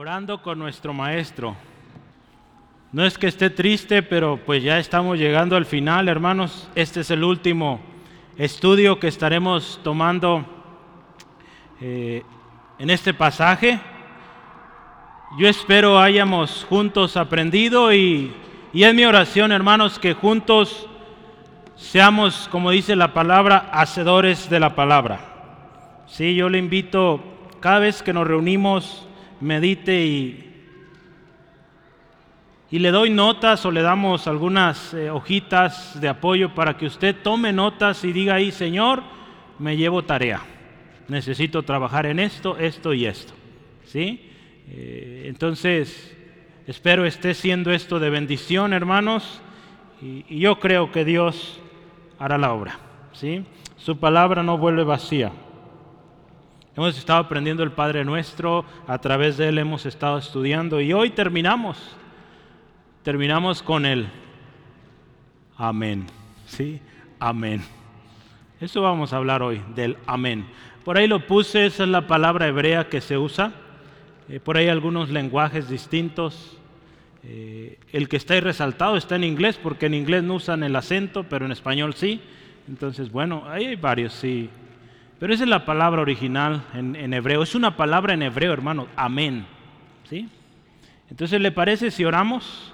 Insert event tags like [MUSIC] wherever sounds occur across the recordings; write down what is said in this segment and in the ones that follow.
orando con nuestro maestro. No es que esté triste, pero pues ya estamos llegando al final, hermanos. Este es el último estudio que estaremos tomando eh, en este pasaje. Yo espero hayamos juntos aprendido y, y es mi oración, hermanos, que juntos seamos, como dice la palabra, hacedores de la palabra. Sí, yo le invito, cada vez que nos reunimos, medite y, y le doy notas o le damos algunas eh, hojitas de apoyo para que usted tome notas y diga ahí, Señor, me llevo tarea. Necesito trabajar en esto, esto y esto. ¿Sí? Eh, entonces, espero esté siendo esto de bendición, hermanos, y, y yo creo que Dios hará la obra. ¿Sí? Su palabra no vuelve vacía. Hemos estado aprendiendo el Padre Nuestro, a través de Él hemos estado estudiando y hoy terminamos. Terminamos con el Amén. ¿Sí? Amén. Eso vamos a hablar hoy, del Amén. Por ahí lo puse, esa es la palabra hebrea que se usa. Eh, por ahí algunos lenguajes distintos. Eh, el que está ahí resaltado está en inglés, porque en inglés no usan el acento, pero en español sí. Entonces, bueno, ahí hay varios, sí. Pero esa es la palabra original en, hebreo. Es una palabra en hebreo, hermano. Amén. ¿Sí? Entonces, ¿le parece si oramos?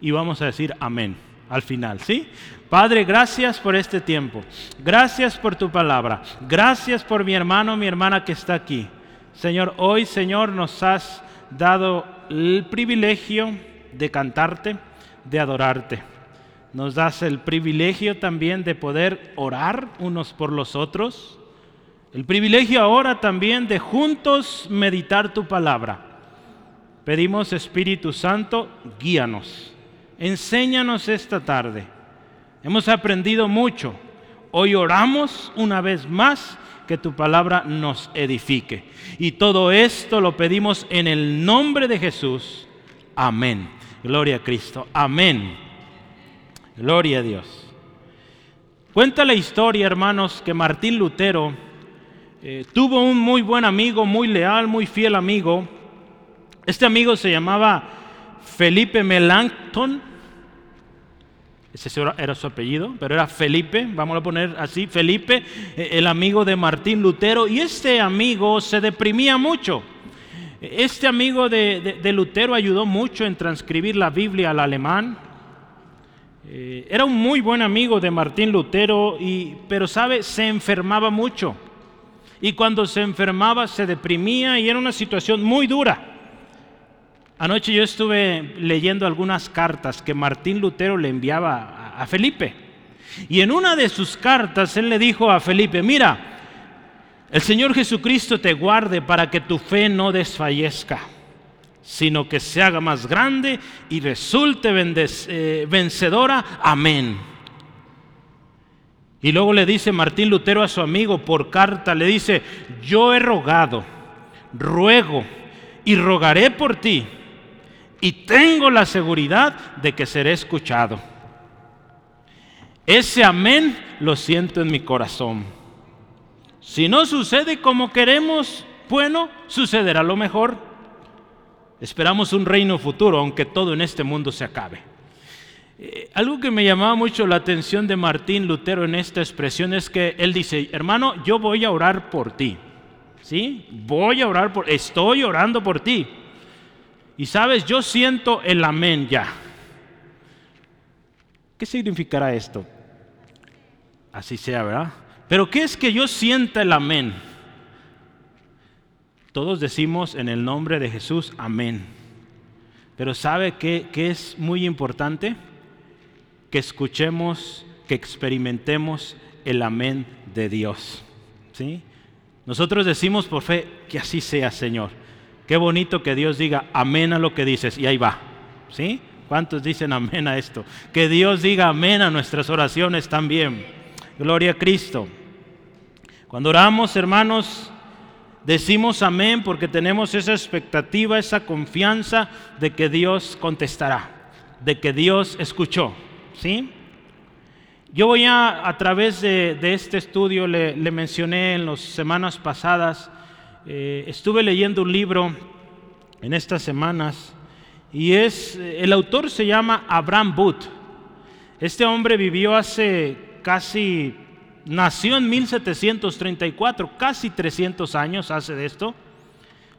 Y vamos a decir amén al final, ¿sí? Padre, gracias por este tiempo. Gracias por tu palabra. Gracias por mi hermano, mi hermana que está aquí. Señor, hoy, Señor, nos has dado el privilegio de cantarte, de adorarte. Nos das el privilegio también de poder orar unos por los otros el privilegio ahora también de juntos meditar tu palabra. Pedimos Espíritu Santo, guíanos, enséñanos esta tarde. Hemos aprendido mucho. Hoy oramos una vez más que tu palabra nos edifique. Y todo esto lo pedimos en el nombre de Jesús. Amén. Gloria a Cristo. Amén. Gloria a Dios. Cuenta la historia, hermanos, que Martín Lutero eh, tuvo un muy buen amigo, muy leal, muy fiel amigo. Este amigo se llamaba Felipe Melanchthon. Ese era su apellido, pero era Felipe, vamos a poner así, Felipe, eh, el amigo de Martín Lutero. Y este amigo se deprimía mucho. Este amigo de, Lutero ayudó mucho en transcribir la Biblia al alemán. Eh, era un muy buen amigo de Martín Lutero, y, pero sabe, se enfermaba mucho. Y cuando se enfermaba se deprimía y era una situación muy dura. Anoche yo estuve leyendo algunas cartas que Martín Lutero le enviaba a, Felipe. Y en una de sus cartas él le dijo a Felipe, mira, el Señor Jesucristo te guarde para que tu fe no desfallezca, sino que se haga más grande y resulte eh, vencedora. Amén. Y luego le dice Martín Lutero a su amigo por carta, le dice, yo he rogado, ruego y rogaré por ti y tengo la seguridad de que seré escuchado. Ese amén lo siento en mi corazón. Si no sucede como queremos, bueno, sucederá lo mejor. Esperamos un reino futuro, aunque todo en este mundo se acabe. Eh, algo que me llamaba mucho la atención de Martín Lutero en esta expresión es que él dice, hermano, yo voy a orar por ti. ¿Sí? Voy a orar por, estoy orando por ti. Y sabes, yo siento el amén ya. ¿Qué significará esto? Así sea, ¿verdad? Pero ¿qué es que yo sienta el amén? Todos decimos en el nombre de Jesús, amén. Pero ¿sabe qué, qué es muy importante? Que escuchemos, que experimentemos el amén de Dios. ¿sí? Nosotros decimos por fe que así sea, Señor. Qué bonito que Dios diga amén a lo que dices y ahí va. ¿Sí? ¿Cuántos dicen amén a esto? Que Dios diga amén a nuestras oraciones también. Gloria a Cristo. Cuando oramos, hermanos, decimos amén porque tenemos esa expectativa, esa confianza de que Dios contestará, de que Dios escuchó. ¿Sí? Yo voy a, a través de, este estudio, le, mencioné en las semanas pasadas, eh, estuve leyendo un libro en estas semanas. Y es, el autor se llama Abraham Booth. Este hombre vivió hace casi, nació en 1734, casi 300 años hace de esto.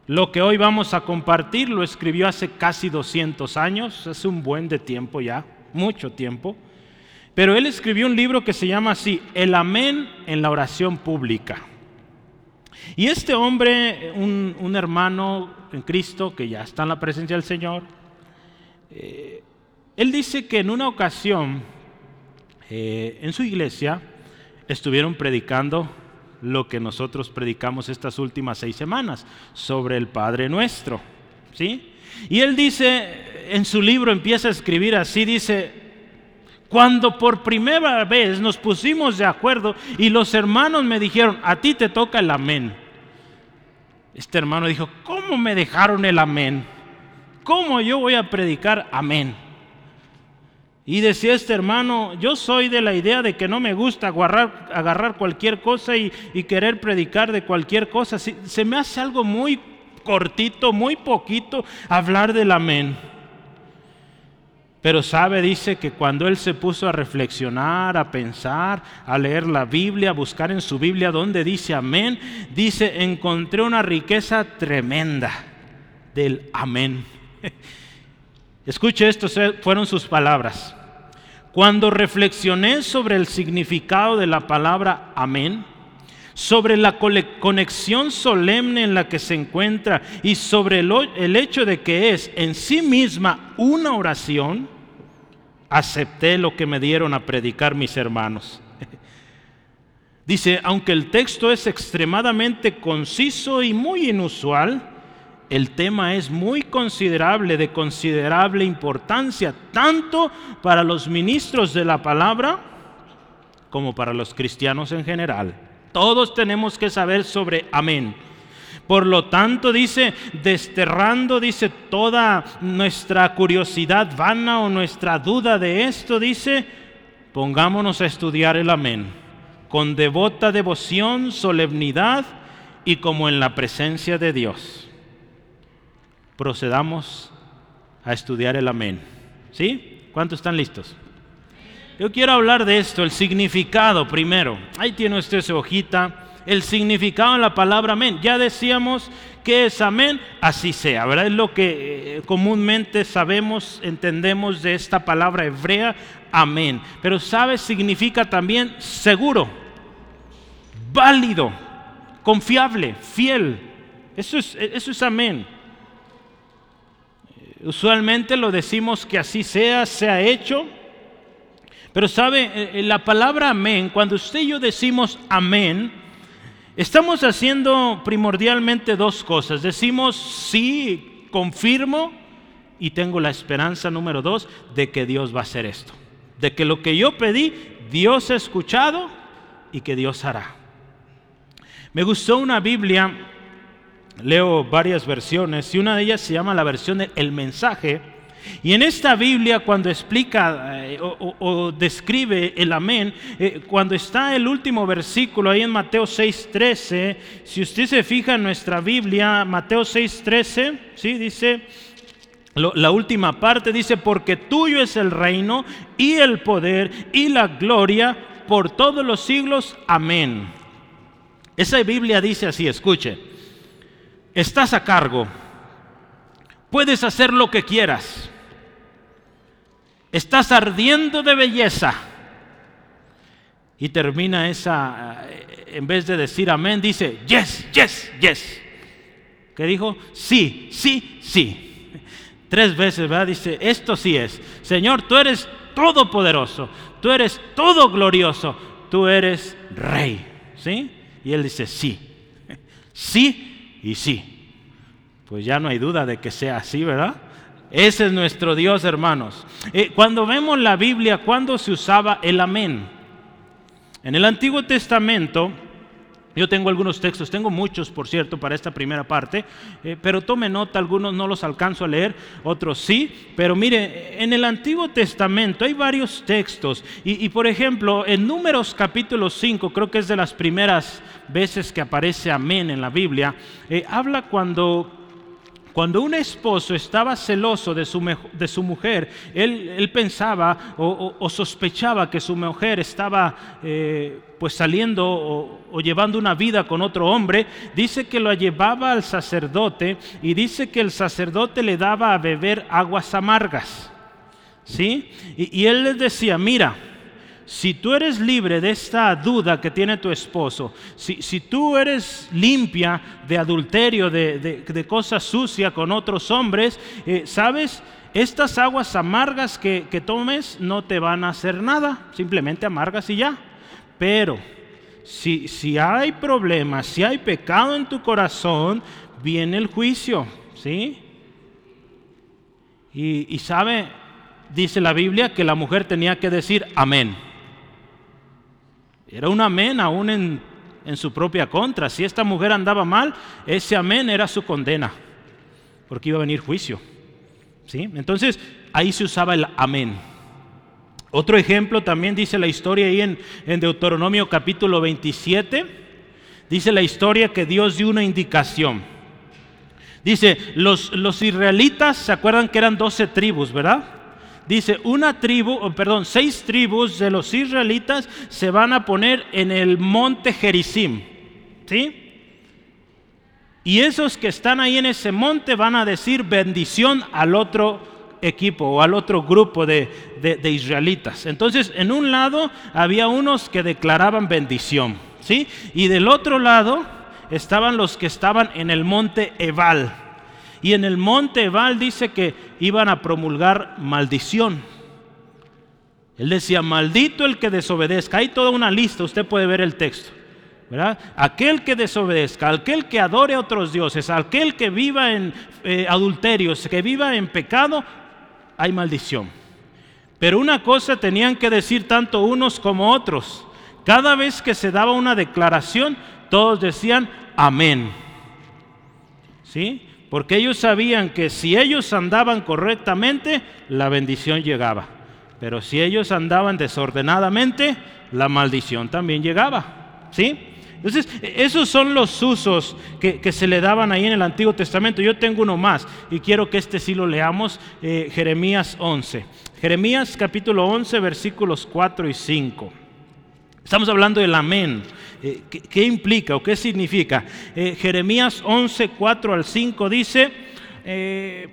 Lo que hoy vamos a compartir lo escribió hace casi 200 años, hace un buen de tiempo ya, mucho tiempo. Pero él escribió un libro que se llama así, El Amén en la oración pública. Y este hombre, un, hermano en Cristo que ya está en la presencia del Señor, eh, él dice que en una ocasión eh, en su iglesia estuvieron predicando lo que nosotros predicamos estas últimas seis semanas sobre el Padre Nuestro. ¿sí? Y él dice, en su libro empieza a escribir así, dice, cuando por primera vez nos pusimos de acuerdo y los hermanos me dijeron, a ti te toca el amén. Este hermano dijo, ¿cómo me dejaron el amén? ¿Cómo yo voy a predicar amén? Y decía este hermano, yo soy de la idea de que no me gusta agarrar, agarrar cualquier cosa y, querer predicar de cualquier cosa. se me hace algo muy cortito, muy poquito hablar del amén. Pero sabe, dice que cuando él se puso a reflexionar, a pensar, a leer la Biblia, a buscar en su Biblia donde dice amén, dice, encontré una riqueza tremenda del amén. [LAUGHS] Escuche esto, fueron sus palabras. Cuando reflexioné sobre el significado de la palabra amén, sobre la conexión solemne en la que se encuentra y sobre el hecho de que es en sí misma una oración, acepté lo que me dieron a predicar mis hermanos. [LAUGHS] Dice, aunque el texto es extremadamente conciso y muy inusual, el tema es muy considerable, de considerable importancia, tanto para los ministros de la palabra como para los cristianos en general. Todos tenemos que saber sobre amén. Por lo tanto, dice, desterrando, dice, toda nuestra curiosidad vana o nuestra duda de esto, dice, pongámonos a estudiar el amén, con devota devoción, solemnidad y como en la presencia de Dios. Procedamos a estudiar el amén. ¿Sí? ¿Cuántos están listos? Yo quiero hablar de esto, el significado primero. Ahí tiene usted su hojita el significado de la palabra amén. Ya decíamos que es amén, así sea, ¿verdad? Es lo que eh, comúnmente sabemos, entendemos de esta palabra hebrea, amén. Pero ¿sabes? Significa también seguro, válido, confiable, fiel. Eso es, eso es amén. Usualmente lo decimos que así sea, sea hecho. Pero sabe, eh, la palabra amén, cuando usted y yo decimos amén, Estamos haciendo primordialmente dos cosas. Decimos sí, confirmo y tengo la esperanza número dos de que Dios va a hacer esto. De que lo que yo pedí, Dios ha escuchado y que Dios hará. Me gustó una Biblia, leo varias versiones y una de ellas se llama la versión de El mensaje y en esta Biblia, cuando explica eh, o, describe el amén, eh, cuando está el último versículo ahí en Mateo 6:13, si usted se fija en nuestra Biblia, Mateo 6:13, ¿sí? dice, la última parte dice, porque tuyo es el reino y el poder y la gloria por todos los siglos. Amén. Esa Biblia dice así, escuche, estás a cargo, puedes hacer lo que quieras estás ardiendo de belleza. Y termina esa, eh, en vez de decir amén, dice, yes, yes, yes. ¿Qué dijo? Sí, sí, sí. Tres veces, ¿verdad? Dice, esto sí es. Señor, tú eres todopoderoso, tú eres todo glorioso, tú eres rey. ¿Sí? Y él dice, sí, [LAUGHS] sí y sí. Pues ya no hay duda de que sea así, ¿verdad? Ese es nuestro Dios, hermanos. Eh, cuando vemos la Biblia, ¿cuándo se usaba el amén? En el Antiguo Testamento, yo tengo algunos textos, tengo muchos, por cierto, para esta primera parte, eh, pero tome nota, algunos no los alcanzo a leer, otros sí, pero mire, en el Antiguo Testamento hay varios textos, y, por ejemplo, en Números capítulo 5, creo que es de las primeras veces que aparece amén en la Biblia, eh, habla cuando Cuando un esposo estaba celoso de su, de su mujer, él, pensaba o, sospechaba que su mujer estaba eh, pues saliendo o, o, llevando una vida con otro hombre, dice que lo llevaba al sacerdote y dice que el sacerdote le daba a beber aguas amargas. ¿Sí? Y, él les decía, mira, si tú eres libre de esta duda que tiene tu esposo, si, tú eres limpia de adulterio, de, cosas sucias con otros hombres, eh, ¿sabes? Estas aguas amargas que, que tomes no te van a hacer nada, simplemente amargas y ya. Pero si, si hay problemas, si hay pecado en tu corazón, viene el juicio, ¿sí? Y, y sabe, dice la Biblia que la mujer tenía que decir amén. Era un amén aún en, en su propia contra. Si esta mujer andaba mal, ese amén era su condena, porque iba a venir juicio. ¿Sí? Entonces, ahí se usaba el amén. Otro ejemplo también dice la historia ahí en, en, Deuteronomio capítulo 27. Dice la historia que Dios dio una indicación. Dice, los, los israelitas, ¿se acuerdan que eran 12 tribus, verdad? Dice, una tribu, perdón, seis tribus de los israelitas se van a poner en el monte Gerizim. ¿Sí? Y esos que están ahí en ese monte van a decir bendición al otro equipo o al otro grupo de, de, israelitas. Entonces, en un lado había unos que declaraban bendición, ¿sí? Y del otro lado estaban los que estaban en el monte Ebal. Y en el monte Ebal dice que iban a promulgar maldición. Él decía, maldito el que desobedezca. Hay toda una lista, usted puede ver el texto. ¿verdad? Aquel que desobedezca, aquel que adore a otros dioses, aquel que viva en eh, adulterios, que viva en pecado, hay maldición. Pero una cosa tenían que decir tanto unos como otros. Cada vez que se daba una declaración, todos decían amén. ¿Sí? Porque ellos sabían que si ellos andaban correctamente, la bendición llegaba. Pero si ellos andaban desordenadamente, la maldición también llegaba. ¿Sí? Entonces, esos son los usos que, se le daban ahí en el Antiguo Testamento. Yo tengo uno más y quiero que este sí lo leamos, eh, Jeremías 11. Jeremías capítulo 11, versículos 4 y 5. Estamos hablando del amén. Eh, ¿qué, implica o qué significa? Eh, Jeremías 11, 4 al 5 dice, eh,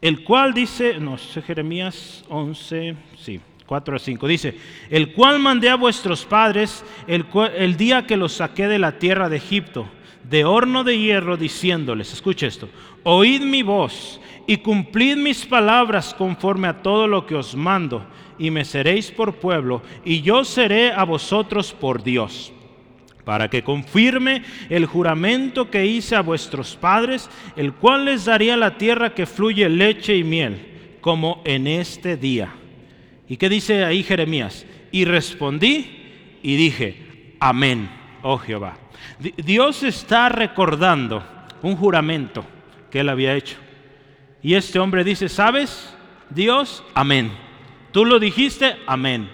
el cual dice, no Jeremías 11, sí, 4 al 5, dice, el cual mandé a vuestros padres el, el día que los saqué de la tierra de Egipto, de horno de hierro, diciéndoles, escuche esto, oíd mi voz y cumplid mis palabras conforme a todo lo que os mando y me seréis por pueblo, y yo seré a vosotros por Dios, para que confirme el juramento que hice a vuestros padres, el cual les daría la tierra que fluye leche y miel, como en este día. ¿Y qué dice ahí Jeremías? Y respondí y dije, amén, oh Jehová. Dios está recordando un juramento que él había hecho. Y este hombre dice, ¿sabes? Dios, amén. Tú lo dijiste, amén.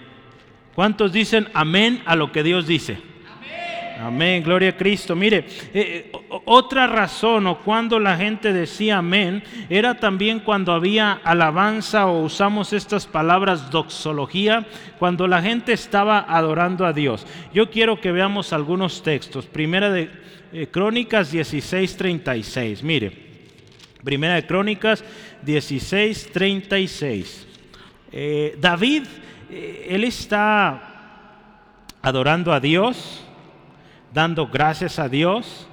¿Cuántos dicen amén a lo que Dios dice? Amén, gloria a Cristo. Mire, eh, otra razón o cuando la gente decía amén era también cuando había alabanza o usamos estas palabras doxología, cuando la gente estaba adorando a Dios. Yo quiero que veamos algunos textos. Primera de eh, Crónicas 16:36. Mire, Primera de Crónicas 16:36. Eh, David, eh, él está adorando a Dios, dando gracias a Dios.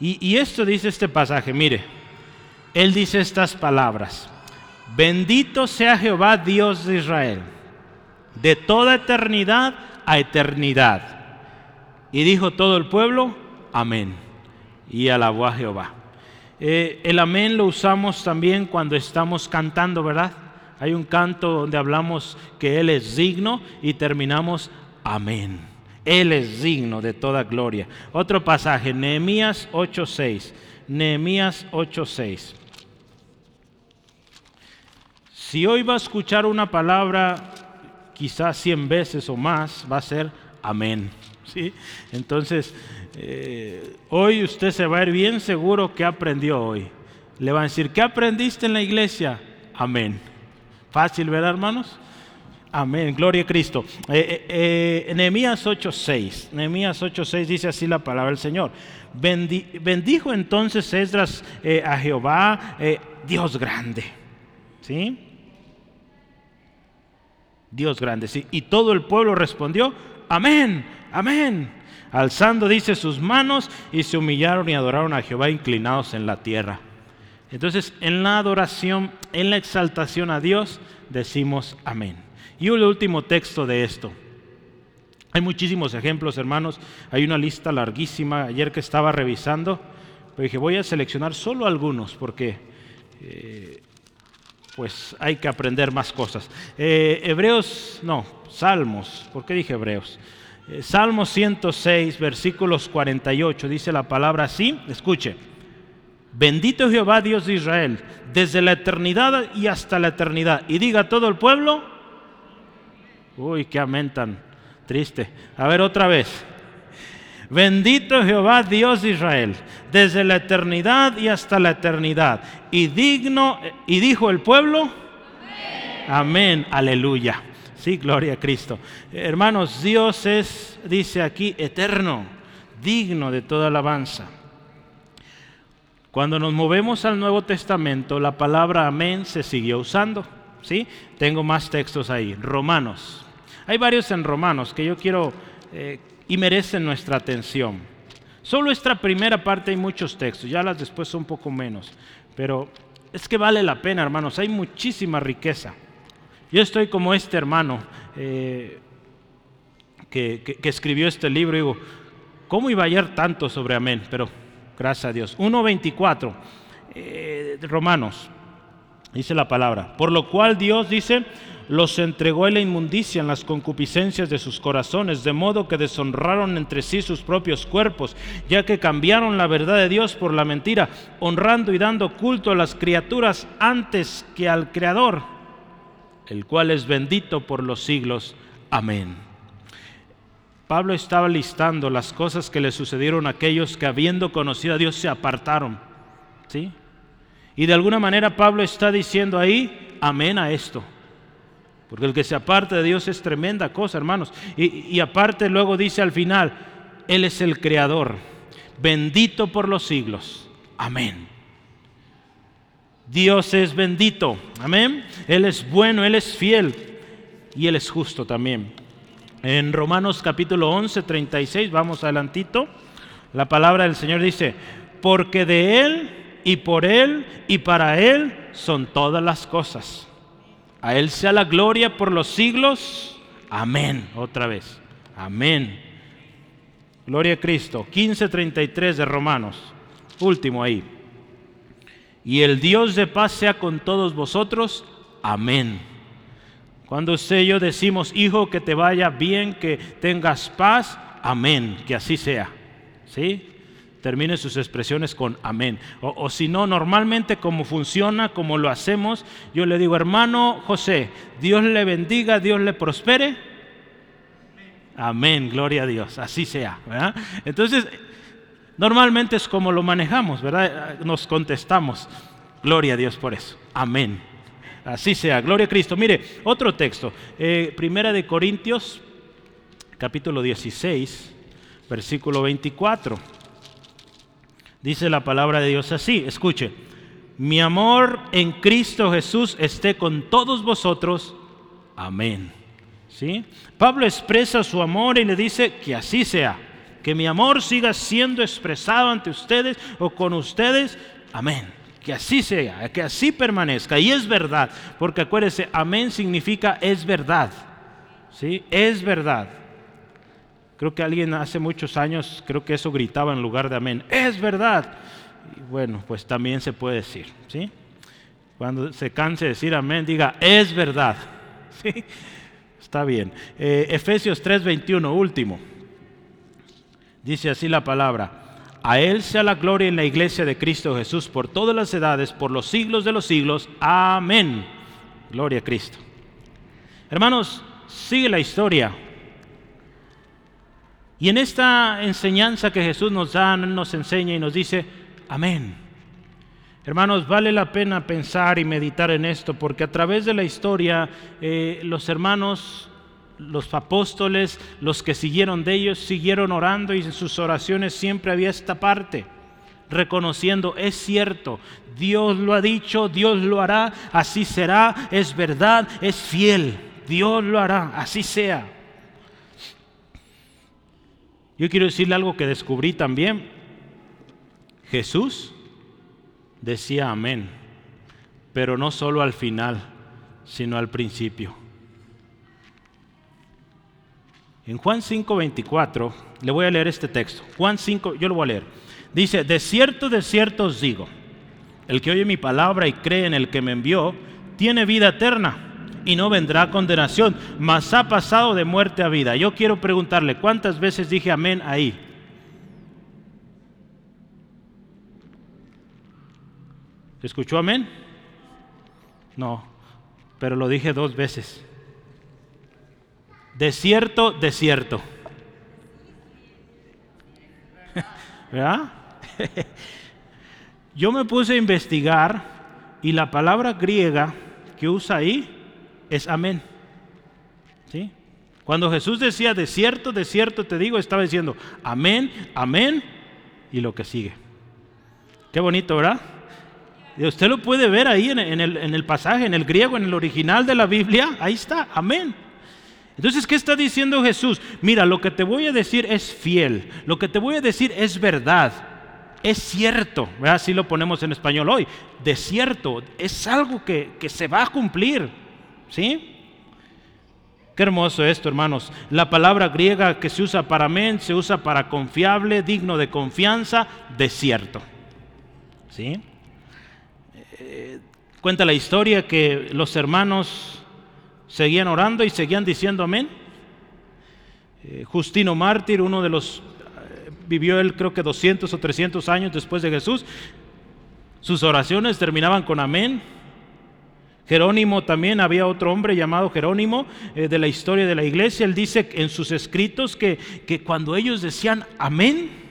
Y, esto dice este pasaje, mire, él dice estas palabras, bendito sea Jehová Dios de Israel, de toda eternidad a eternidad. Y dijo todo el pueblo, amén. Y alabó a Jehová. Eh, el amén lo usamos también cuando estamos cantando, ¿verdad? Hay un canto donde hablamos que Él es digno y terminamos amén. Él es digno de toda gloria. Otro pasaje, Nehemías 8:6. Nehemías 8:6. Si hoy va a escuchar una palabra quizás cien veces o más, va a ser amén. ¿sí? Entonces, eh, hoy usted se va a ir bien seguro que aprendió hoy. Le van a decir, ¿qué aprendiste en la iglesia? Amén. Fácil, ¿verdad, hermanos? Amén, gloria a Cristo. Eh, eh, eh Nehemías 8:6. Nehemías 8:6 dice así la palabra del Señor. bendijo entonces Esdras eh, a Jehová, Dios grande. ¿Sí? Dios grande, sí. Y todo el pueblo respondió, amén, amén. Alzando, dice, sus manos y se humillaron y adoraron a Jehová inclinados en la tierra. Entonces, en la adoración, en la exaltación a Dios, decimos amén. Y el último texto de esto. Hay muchísimos ejemplos, hermanos. Hay una lista larguísima. Ayer que estaba revisando, pues dije, voy a seleccionar solo algunos porque eh, pues hay que aprender más cosas. Eh, hebreos, no, Salmos. ¿Por qué dije Hebreos? Eh, Salmos 106, versículos 48, dice la palabra así. Escuche. Bendito Jehová Dios de Israel, desde la eternidad y hasta la eternidad. Y diga todo el pueblo. Uy, qué amén tan triste. A ver otra vez. Bendito Jehová Dios de Israel, desde la eternidad y hasta la eternidad. Y digno, y dijo el pueblo, amén, aleluya. Sí, gloria a Cristo. Hermanos, Dios es, dice aquí, eterno, digno de toda alabanza. Cuando nos movemos al Nuevo Testamento, la palabra amén se siguió usando. ¿sí? Tengo más textos ahí. Romanos. Hay varios en Romanos que yo quiero eh, y merecen nuestra atención. Solo esta primera parte hay muchos textos, ya las después son un poco menos. Pero es que vale la pena, hermanos, hay muchísima riqueza. Yo estoy como este hermano eh, que, escribió este libro, digo, ¿cómo iba a hallar tanto sobre amén? Pero Gracias a Dios. 1.24, eh, Romanos, dice la palabra. Por lo cual Dios dice, los entregó en la inmundicia en las concupiscencias de sus corazones, de modo que deshonraron entre sí sus propios cuerpos, ya que cambiaron la verdad de Dios por la mentira, honrando y dando culto a las criaturas antes que al Creador, el cual es bendito por los siglos. Amén. Pablo estaba listando las cosas que le sucedieron a aquellos que habiendo conocido a Dios se apartaron. ¿Sí? Y de alguna manera Pablo está diciendo ahí, amén a esto. Porque el que se aparta de Dios es tremenda cosa, hermanos. Y, y aparte luego dice al final, Él es el creador, bendito por los siglos. Amén. Dios es bendito. Amén. Él es bueno, Él es fiel y Él es justo también. En Romanos capítulo 11, 36, vamos adelantito, la palabra del Señor dice, porque de Él y por Él y para Él son todas las cosas. A Él sea la gloria por los siglos. Amén. Otra vez. Amén. Gloria a Cristo. 15:33 de Romanos. Último ahí. Y el Dios de paz sea con todos vosotros. Amén. Cuando usted y yo decimos, hijo, que te vaya bien, que tengas paz, amén, que así sea. ¿Sí? Termine sus expresiones con amén. O, si no, normalmente como funciona, como lo hacemos, yo le digo, hermano José, Dios le bendiga, Dios le prospere. Amén, gloria a Dios, así sea. Entonces, normalmente es como lo manejamos, ¿verdad? Nos contestamos, gloria a Dios por eso. Amén. Así sea, gloria a Cristo. Mire, otro texto, eh, Primera de Corintios, capítulo 16, versículo 24. Dice la palabra de Dios así, escuche, mi amor en Cristo Jesús esté con todos vosotros. Amén. ¿Sí? Pablo expresa su amor y le dice que así sea, que mi amor siga siendo expresado ante ustedes o con ustedes. Amén que así sea, que así permanezca. Y es verdad, porque acuérdese, amén significa es verdad. ¿Sí? Es verdad. Creo que alguien hace muchos años, creo que eso gritaba en lugar de amén. Es verdad. Bueno, pues también se puede decir. ¿sí? Cuando se canse de decir amén, diga, es verdad. [LAUGHS] ¿Sí? Está bien. Eh, Efesios 3:21, último. Dice así la palabra. A Él sea la gloria en la iglesia de Cristo Jesús por todas las edades, por los siglos de los siglos. Amén. Gloria a Cristo. Hermanos, sigue la historia. Y en esta enseñanza que Jesús nos da, nos enseña y nos dice, amén. Hermanos, vale la pena pensar y meditar en esto, porque a través de la historia eh, los hermanos, los apóstoles, los que siguieron de ellos, siguieron orando y en sus oraciones siempre había esta parte, reconociendo, es cierto, Dios lo ha dicho, Dios lo hará, así será, es verdad, es fiel, Dios lo hará, así sea. Yo quiero decirle algo que descubrí también. Jesús decía amén, pero no solo al final, sino al principio. En Juan 5:24, le voy a leer este texto. Juan 5, yo lo voy a leer. Dice, de cierto, de cierto os digo, el que oye mi palabra y cree en el que me envió, tiene vida eterna y no vendrá condenación, mas ha pasado de muerte a vida. Yo quiero preguntarle, ¿cuántas veces dije amén ahí? ¿Escuchó amén? No, pero lo dije dos veces. Desierto, desierto. [LAUGHS] ¿Verdad? [LAUGHS] Yo me puse a investigar y la palabra griega que usa ahí es amén. ¿Sí? Cuando Jesús decía desierto, desierto, te digo, estaba diciendo amén, amén y lo que sigue. Qué bonito, ¿verdad? Usted lo puede ver ahí en, el, pasaje, en el griego, en el original de la Biblia. Ahí está, amén. Entonces, ¿qué está diciendo Jesús? Mira, lo que te voy a decir es fiel, lo que te voy a decir es verdad, es cierto. Así lo ponemos en español hoy. De cierto, es algo que, que se va a cumplir. ¿Sí? Qué hermoso esto, hermanos. La palabra griega que se usa para amén se usa para confiable, digno de confianza, de cierto. ¿Sí? cuenta la historia que los hermanos seguían orando y seguían diciendo amén. Eh, Justino Mártir, uno de los, eh, vivió él creo que 200 o 300 años después de Jesús, sus oraciones terminaban con amén. Jerónimo también, había otro hombre llamado Jerónimo eh, de la historia de la iglesia, él dice en sus escritos que, que cuando ellos decían amén,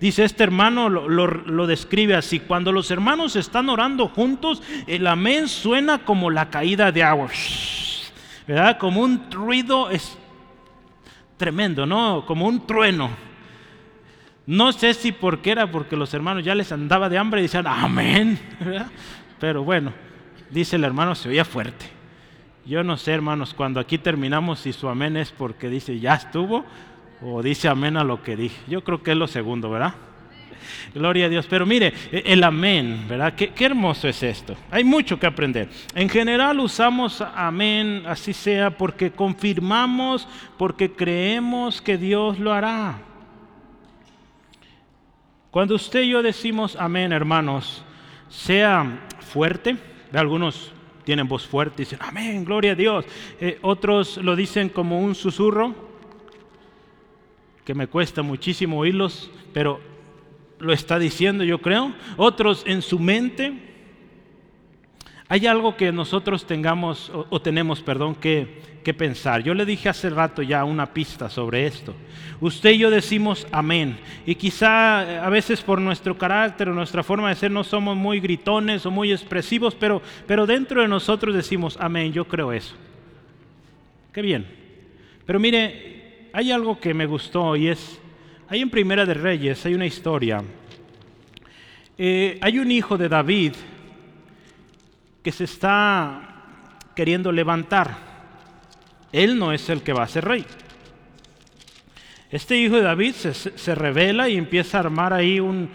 Dice este hermano, lo, describe así, cuando los hermanos están orando juntos, el amén suena como la caída de agua, ¿verdad? Como un ruido es tremendo, ¿no? Como un trueno. No sé si porque era porque los hermanos ya les andaba de hambre y decían amén, [LAUGHS] Pero bueno, dice el hermano, se oía fuerte. Yo no sé, hermanos, cuando aquí terminamos, si su amén es porque dice ya estuvo o dice amén a lo que dije. Yo creo que es lo segundo, ¿verdad? Gloria a Dios. Pero mire, e, el amén, ¿verdad? Qué, hermoso es esto. Hay mucho que aprender. En general usamos amén, así sea, porque confirmamos, porque creemos que Dios lo hará. Cuando usted y yo decimos amén, hermanos, sea fuerte, algunos tienen voz fuerte y dicen amén, gloria a Dios. Eh, otros lo dicen como un susurro que me cuesta muchísimo oírlos, pero lo está diciendo yo creo. Otros en su mente. Hay algo que nosotros tengamos o, tenemos, perdón, que, que, pensar. Yo le dije hace rato ya una pista sobre esto. Usted y yo decimos amén. Y quizá eh, a veces por nuestro carácter o nuestra forma de ser no somos muy gritones o muy expresivos, pero, pero dentro de nosotros decimos amén. Yo creo eso. Qué bien. Pero mire, hay algo que me gustó y es, hay en Primera de Reyes, hay una historia. Eh, hay un hijo de David que se está queriendo levantar. Él no es el que va a ser rey. Este hijo de David se, revela y empieza a armar ahí un,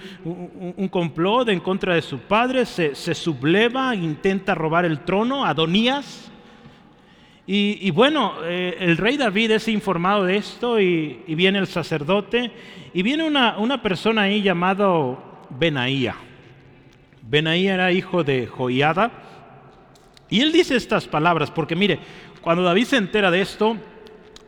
complot en contra de su padre, se, se subleva, intenta robar el trono, Adonías. Y, bueno, eh, el rey David es informado de esto y, viene el sacerdote y viene una, una persona ahí llamado Benaía. Benaía era hijo de Joiada y él dice estas palabras porque mire, cuando David se entera de esto,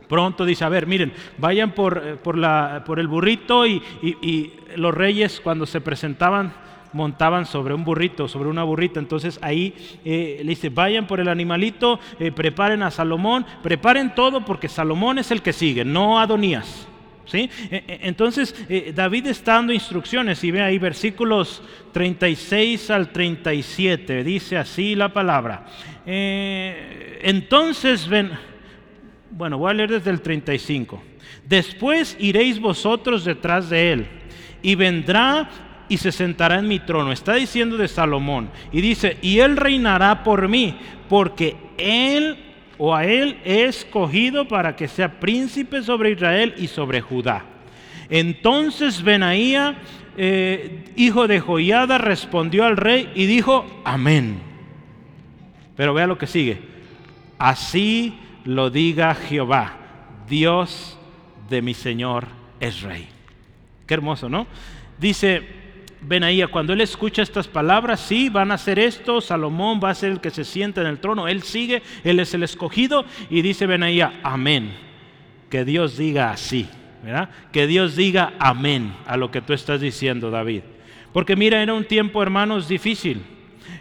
pronto dice, a ver, miren, vayan por, eh, por, la, por el burrito y, y los reyes cuando se presentaban montaban sobre un burrito, sobre una burrita. Entonces ahí eh, le dice, vayan por el animalito, eh, preparen a Salomón, preparen todo porque Salomón es el que sigue, no Adonías. ¿Sí? E, e, entonces, eh, David está dando instrucciones y ve ahí versículos 36 al 37, dice así la palabra. Eh, entonces, ven, bueno, voy a leer desde el 35. Después iréis vosotros detrás de él y vendrá y se sentará en mi trono. Está diciendo de Salomón. Y dice, y él reinará por mí, porque él o a él he escogido para que sea príncipe sobre Israel y sobre Judá. Entonces Benaía, eh, hijo de Joiada, respondió al rey y dijo, amén. Pero vea lo que sigue. Así lo diga Jehová, Dios de mi Señor es rey. Qué hermoso, ¿no? Dice, Benaía, cuando él escucha estas palabras, sí, van a hacer esto, Salomón va a ser el que se sienta en el trono, él sigue, él es el escogido, y dice Benaía, amén. Que Dios diga así, ¿verdad? Que Dios diga amén a lo que tú estás diciendo, David. Porque mira, era un tiempo, hermanos, difícil.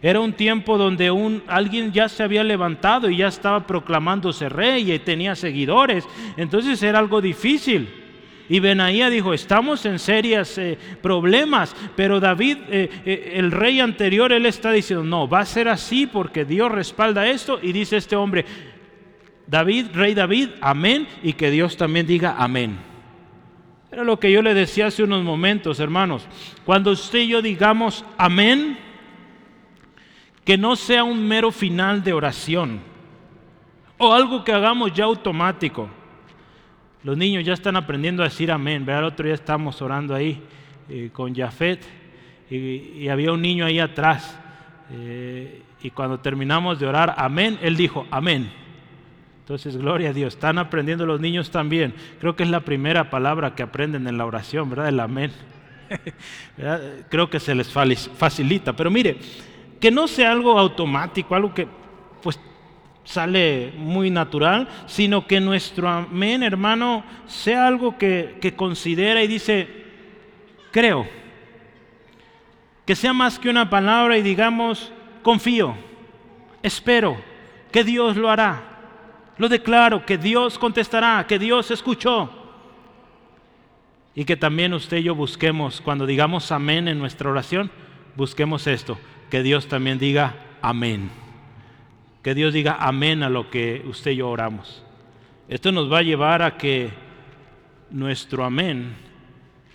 Era un tiempo donde un, alguien ya se había levantado y ya estaba proclamándose rey y tenía seguidores. Entonces era algo difícil. Y Benaía dijo, estamos en serios eh, problemas, pero David, eh, eh, el rey anterior, él está diciendo, no, va a ser así porque Dios respalda esto. Y dice este hombre, David, rey David, amén, y que Dios también diga amén. Era lo que yo le decía hace unos momentos, hermanos. Cuando usted y yo digamos amén, que no sea un mero final de oración o algo que hagamos ya automático. Los niños ya están aprendiendo a decir amén. El otro día estábamos orando ahí eh, con Jafet y, había un niño ahí atrás. Eh, y cuando terminamos de orar, amén, él dijo, amén. Entonces, gloria a Dios. Están aprendiendo los niños también. Creo que es la primera palabra que aprenden en la oración, ¿verdad? El amén. [LAUGHS] Creo que se les facilita. Pero mire, que no sea algo automático, algo que pues sale muy natural, sino que nuestro amén, hermano, sea algo que, que considera y dice, creo. Que sea más que una palabra y digamos, confío, espero, que Dios lo hará. Lo declaro, que Dios contestará, que Dios escuchó. Y que también usted y yo busquemos, cuando digamos amén en nuestra oración, busquemos esto, que Dios también diga amén. Que Dios diga amén a lo que usted y yo oramos. Esto nos va a llevar a que nuestro amén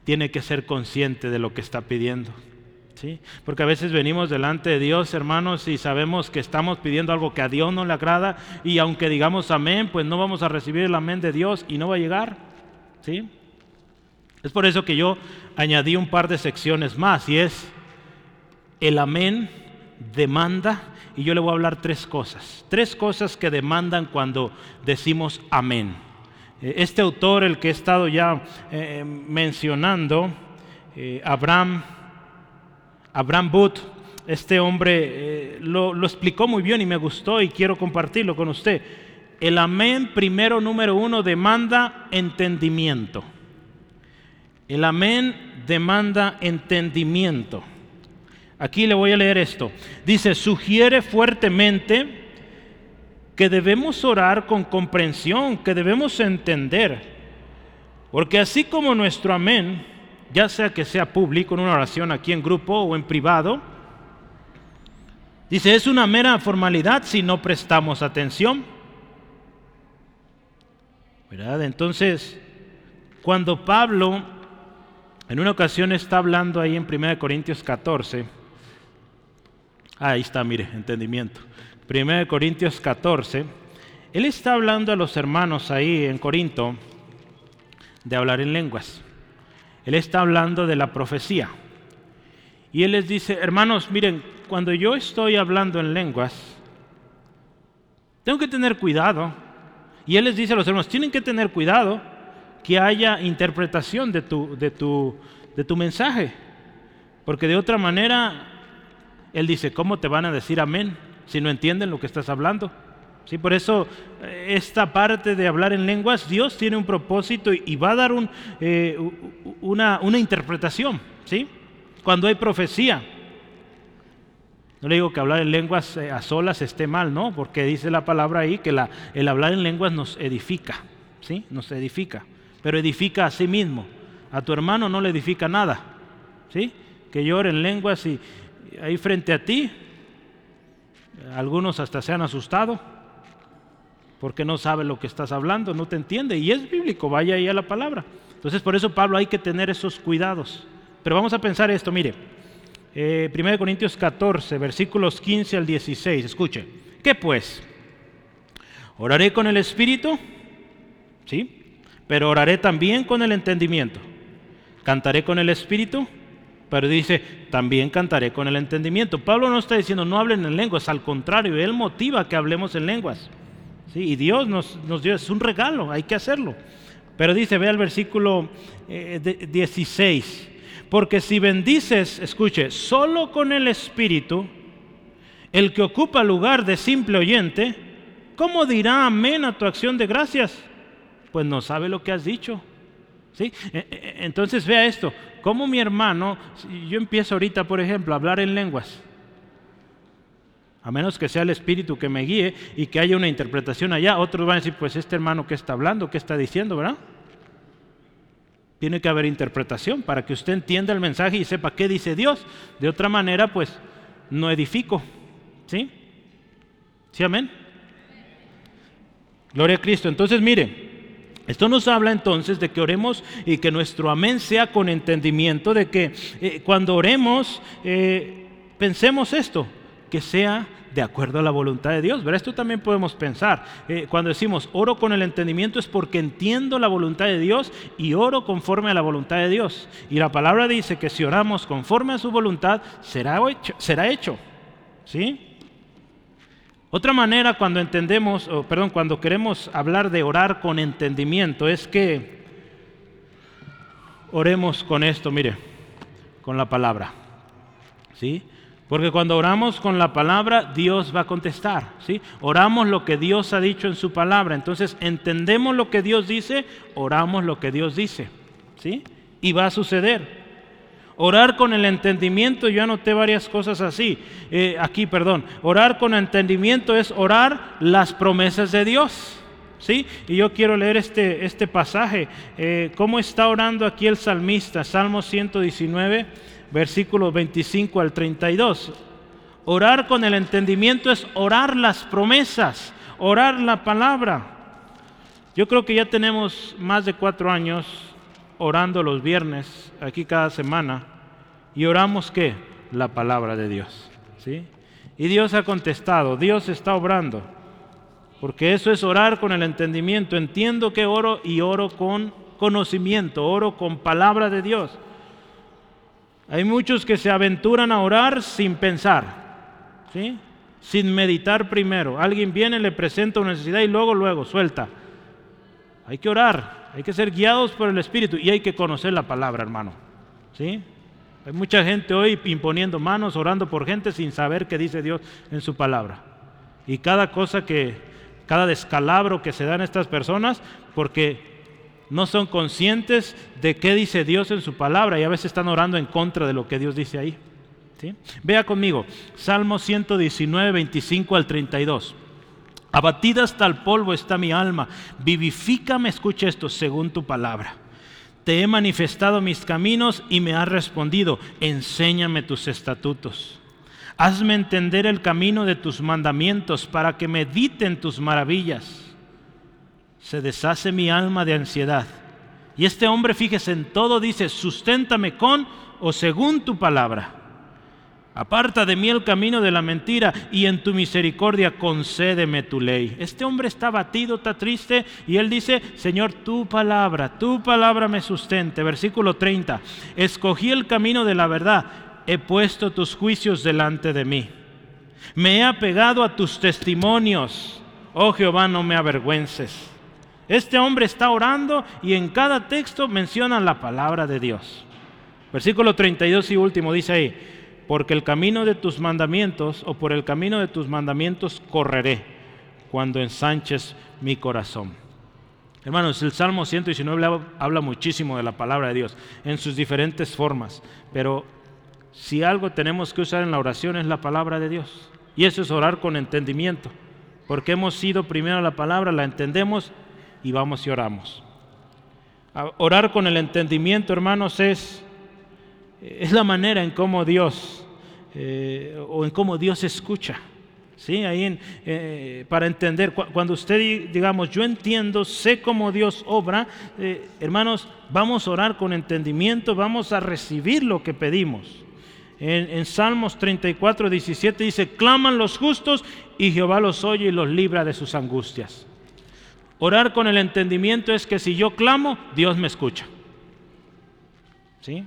tiene que ser consciente de lo que está pidiendo. ¿sí? Porque a veces venimos delante de Dios, hermanos, y sabemos que estamos pidiendo algo que a Dios no le agrada, y aunque digamos amén, pues no vamos a recibir el amén de Dios y no va a llegar. ¿sí? Es por eso que yo añadí un par de secciones más, y es el amén demanda y yo le voy a hablar tres cosas. Tres cosas que demandan cuando decimos amén. Eh, este autor, el que he estado ya eh, mencionando, eh, Abraham, Abraham Booth, este hombre lo, lo explicó muy bien y me gustó y quiero compartirlo con usted. El amén primero número uno demanda entendimiento. El amén demanda entendimiento. Aquí le voy a leer esto. Dice, sugiere fuertemente que debemos orar con comprensión, que debemos entender. Porque así como nuestro amén, ya sea que sea público en una oración aquí en grupo o en privado, dice, es una mera formalidad si no prestamos atención. ¿Verdad? Entonces, cuando Pablo en una ocasión está hablando ahí en 1 Corintios 14, ahí está, mire, entendimiento. 1 Corintios 14, él está hablando a los hermanos ahí en Corinto de hablar en lenguas. Él está hablando de la profecía. Y él les dice, hermanos, miren, cuando yo estoy hablando en lenguas, tengo que tener cuidado. Y él les dice a los hermanos, tienen que tener cuidado que haya interpretación de tu, de tu, de tu mensaje. Porque de otra manera, Él dice, ¿cómo te van a decir amén si no entienden lo que estás hablando? ¿Sí? Por eso eh, esta parte de hablar en lenguas, Dios tiene un propósito y, va a dar eh, una, una, interpretación. ¿sí? Cuando hay profecía, no le digo que hablar en lenguas eh, a solas esté mal, ¿no? Porque dice la palabra ahí que el hablar en lenguas nos edifica, ¿sí? Nos edifica. pero edifica a sí mismo. A tu hermano no le edifica nada. ¿Sí? Que llore en lenguas y ahí frente a ti, algunos hasta se han asustado porque no sabe lo que estás hablando, no te entiende. Y es bíblico, vaya ahí a la palabra. Entonces por eso Pablo hay que tener esos cuidados. Pero vamos a pensar esto, mire. 1 eh, Corintios 14, versículos 15 al 16. Escuche. ¿Qué pues? ¿Oraré con el Espíritu? Sí. Pero oraré también con el entendimiento. ¿Cantaré con el Espíritu? Pero dice, también cantaré con el entendimiento. Pablo no está diciendo no hablen en lenguas, al contrario, él motiva que hablemos en lenguas. ¿Sí? Y Dios nos, nos, dio, es un regalo, hay que hacerlo. Pero dice, ve al versículo 16, eh, porque si bendices, escuche, solo con el Espíritu, el que ocupa lugar de simple oyente, ¿cómo dirá amén a tu acción de gracias? Pues no sabe lo que has dicho. ¿Sí? E, e, entonces vea esto, como mi hermano, yo empiezo ahorita, por ejemplo, a hablar en lenguas, a menos que sea el Espíritu que me guíe y que haya una interpretación allá, otros van a decir, pues este hermano que está hablando, ¿qué está diciendo, verdad? Tiene que haber interpretación para que usted entienda el mensaje y sepa qué dice Dios. De otra manera, pues no edifico. ¿Sí? ¿Sí, amén? Gloria a Cristo. Entonces, mire, esto nos habla entonces de que oremos y que nuestro amén sea con entendimiento, de que eh, cuando oremos eh, pensemos esto, que sea de acuerdo a la voluntad de Dios. Pero esto también podemos pensar. Eh, cuando decimos oro con el entendimiento es porque entiendo la voluntad de Dios y oro conforme a la voluntad de Dios. Y la palabra dice que si oramos conforme a su voluntad, será hecho. Será hecho. ¿Sí? Otra manera cuando entendemos, perdón, cuando queremos hablar de orar con entendimiento es que oremos con esto, mire, con la palabra. ¿Sí? Porque cuando oramos con la palabra, Dios va a contestar. ¿sí? Oramos lo que Dios ha dicho en su palabra. Entonces, entendemos lo que Dios dice, oramos lo que Dios dice. ¿sí? Y va a suceder. Orar con el entendimiento, yo anoté varias cosas así. Eh, aquí, perdón. Orar con entendimiento es orar las promesas de Dios. ¿Sí? Y yo quiero leer este, este pasaje. Eh, ¿Cómo está orando aquí el salmista? Salmo 119 versículos 25 al 32. Orar con el entendimiento es orar las promesas, orar la palabra. Yo creo que ya tenemos más de cuatro años orando los viernes, aquí cada semana, y oramos qué? La palabra de Dios. ¿sí? Y Dios ha contestado, Dios está obrando, porque eso es orar con el entendimiento. Entiendo que oro y oro con conocimiento, oro con palabra de Dios. Hay muchos que se aventuran a orar sin pensar, ¿sí? sin meditar primero. Alguien viene, le presenta una necesidad y luego, luego, suelta. Hay que orar, hay que ser guiados por el Espíritu y hay que conocer la palabra, hermano. ¿Sí? Hay mucha gente hoy imponiendo manos, orando por gente sin saber qué dice Dios en su palabra. Y cada cosa que, cada descalabro que se dan estas personas, porque no son conscientes de qué dice Dios en su palabra y a veces están orando en contra de lo que Dios dice ahí. ¿sí? Vea conmigo, Salmo 119, 25 al 32. Abatida hasta el polvo está mi alma, vivifícame, escucha esto, según tu palabra. Te he manifestado mis caminos y me has respondido, enséñame tus estatutos. Hazme entender el camino de tus mandamientos para que mediten tus maravillas se deshace mi alma de ansiedad. Y este hombre, fíjese, en todo dice, susténtame con o según tu palabra. Aparta de mí el camino de la mentira y en tu misericordia concédeme tu ley. Este hombre está batido, está triste y él dice, Señor, tu palabra, tu palabra me sustente. Versículo 30, escogí el camino de la verdad, he puesto tus juicios delante de mí. Me he apegado a tus testimonios. Oh Jehová, no me avergüences. Este hombre está orando y en cada texto menciona la palabra de Dios. Versículo 32 y último dice ahí, porque el camino de tus mandamientos o por el camino de tus mandamientos correré cuando ensanches mi corazón. Hermanos, el Salmo 119 habla muchísimo de la palabra de Dios en sus diferentes formas, pero si algo tenemos que usar en la oración es la palabra de Dios. Y eso es orar con entendimiento, porque hemos sido primero la palabra, la entendemos y vamos y oramos. Orar con el entendimiento, hermanos, es, es la manera en cómo Dios eh, o en cómo Dios escucha. ¿Sí? Ahí eh, para entender, cuando usted digamos, yo entiendo, sé cómo Dios obra, eh, hermanos, vamos a orar con entendimiento, vamos a recibir lo que pedimos. En, en, Salmos 34, 17 dice, claman los justos y Jehová los oye y los libra de sus angustias. Orar con el entendimiento es que si yo clamo, Dios me escucha. ¿Sí?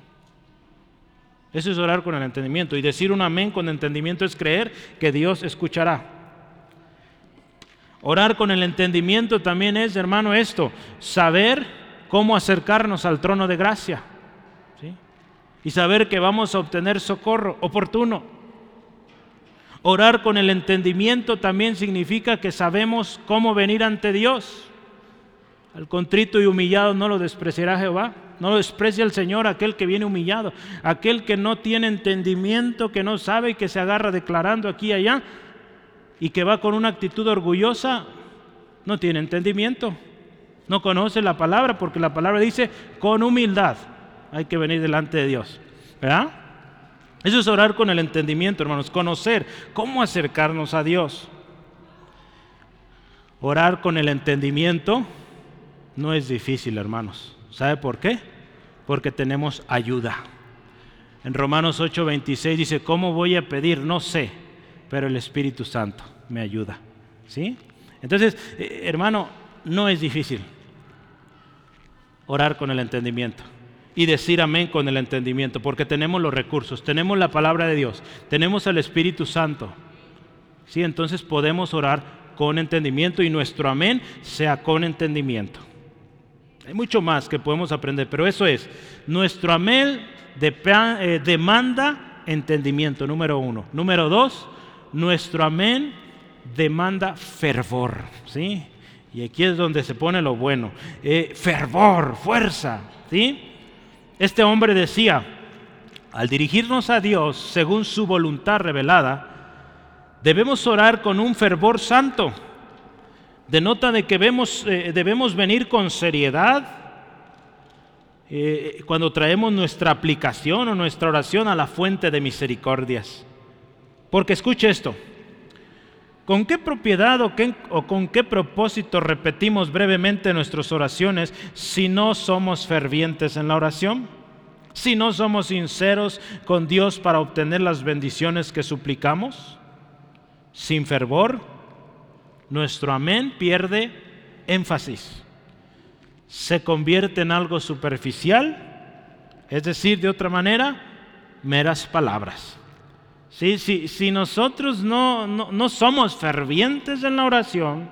Eso es orar con el entendimiento. Y decir un amén con entendimiento es creer que Dios escuchará. Orar con el entendimiento también es, hermano, esto, saber cómo acercarnos al trono de gracia. Y saber que vamos a obtener socorro oportuno. Orar con el entendimiento también significa que sabemos cómo venir ante Dios. Al contrito y humillado no lo despreciará Jehová. No lo desprecia el Señor aquel que viene humillado, aquel que no tiene entendimiento, que no sabe y que se agarra declarando aquí y allá y que va con una actitud orgullosa, no tiene entendimiento. No conoce la palabra porque la palabra dice con humildad hay que venir delante de Dios. ¿Verdad? Eso es orar con el entendimiento, hermanos, conocer cómo acercarnos a Dios. Orar con el entendimiento no es difícil, hermanos. ¿Sabe por qué? Porque tenemos ayuda. En Romanos 8:26 dice, ¿cómo voy a pedir? No sé, pero el Espíritu Santo me ayuda. ¿Sí? Entonces, eh, hermano, no es difícil orar con el entendimiento y decir amén con el entendimiento, porque tenemos los recursos, tenemos la palabra de Dios, tenemos el Espíritu Santo. ¿Sí? Entonces podemos orar con entendimiento y nuestro amén sea con entendimiento. Hay mucho más que podemos aprender, pero eso es, nuestro amén eh, demanda entendimiento, número uno. Número dos, nuestro amén demanda fervor, ¿sí? Y aquí es donde se pone lo bueno, eh, fervor, fuerza, ¿sí? Este hombre decía, al dirigirnos a Dios según su voluntad revelada, debemos orar con un fervor santo denota de que eh, debemos venir con seriedad eh, cuando traemos nuestra aplicación o nuestra oración a la fuente de misericordias. Porque escuche esto, ¿con qué propiedad o con qué propósito repetimos brevemente nuestras oraciones si no somos fervientes en la oración? Si no somos sinceros con Dios para obtener las bendiciones que suplicamos? Sin fervor, nuestro amén pierde énfasis. Se convierte en algo superficial, es decir, de otra manera, meras palabras. Si, si nosotros no, no somos fervientes en la oración,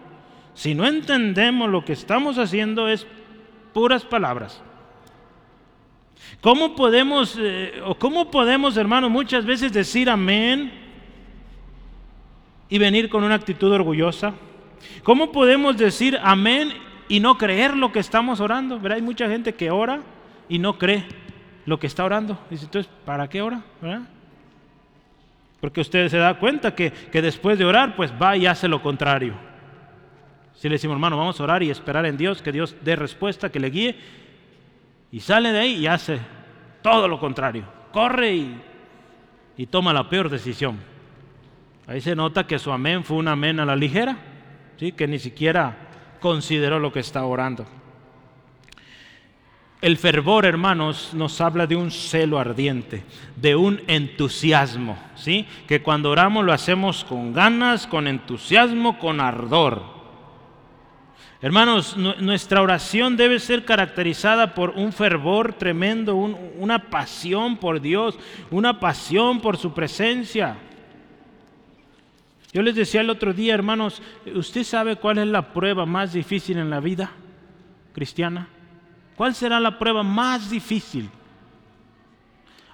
si no entendemos lo que estamos haciendo, es puras palabras. ¿Cómo podemos, eh, o cómo podemos, hermano, muchas veces decir amén y venir con una actitud orgullosa? ¿Cómo podemos decir amén y no creer lo que estamos orando? Hay mucha gente que ora y no cree lo que está orando. Dice, entonces, ¿para qué ora? Porque usted se da cuenta que, que, después de orar, pues va y hace lo contrario. Si le decimos, hermano, vamos a orar y esperar en Dios, que Dios dé respuesta, que le guíe, y sale de ahí y hace todo lo contrario. Corre y, y toma la peor decisión. Ahí se nota que su amén fue un amén a la ligera que ni siquiera consideró lo que está orando. El fervor, hermanos, nos habla de un celo ardiente, de un entusiasmo, ¿sí? Que cuando oramos lo hacemos con ganas, con entusiasmo, con ardor. Hermanos, nuestra oración debe ser caracterizada por un fervor tremendo, una pasión por Dios, una pasión por su presencia. Yo les decía el otro día, hermanos, ¿usted sabe cuál es la prueba más difícil en la vida cristiana? ¿Cuál será la prueba más difícil?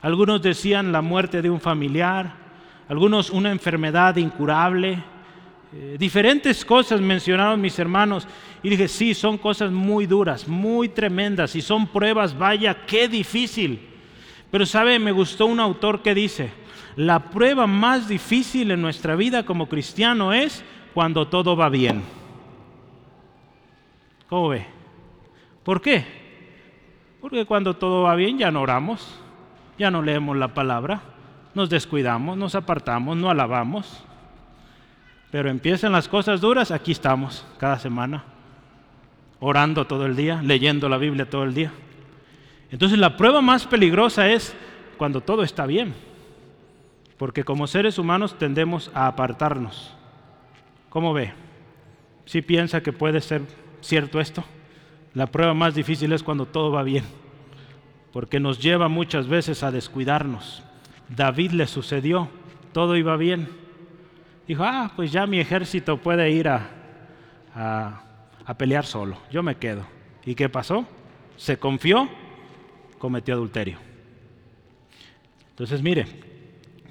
Algunos decían la muerte de un familiar, algunos una enfermedad incurable, eh, diferentes cosas mencionaron mis hermanos. Y dije, sí, son cosas muy duras, muy tremendas, y son pruebas, vaya, qué difícil. Pero sabe, me gustó un autor que dice, la prueba más difícil en nuestra vida como cristiano es cuando todo va bien. ¿Cómo ve? ¿Por qué? Porque cuando todo va bien ya no oramos, ya no leemos la palabra, nos descuidamos, nos apartamos, no alabamos. Pero empiezan las cosas duras, aquí estamos cada semana, orando todo el día, leyendo la Biblia todo el día. Entonces la prueba más peligrosa es cuando todo está bien, porque como seres humanos tendemos a apartarnos. ¿Cómo ve? ¿Si piensa que puede ser cierto esto? La prueba más difícil es cuando todo va bien, porque nos lleva muchas veces a descuidarnos. David le sucedió, todo iba bien. Dijo, ah, pues ya mi ejército puede ir a, a, pelear solo, yo me quedo. ¿Y qué pasó? Se confió, cometió adulterio. Entonces, mire,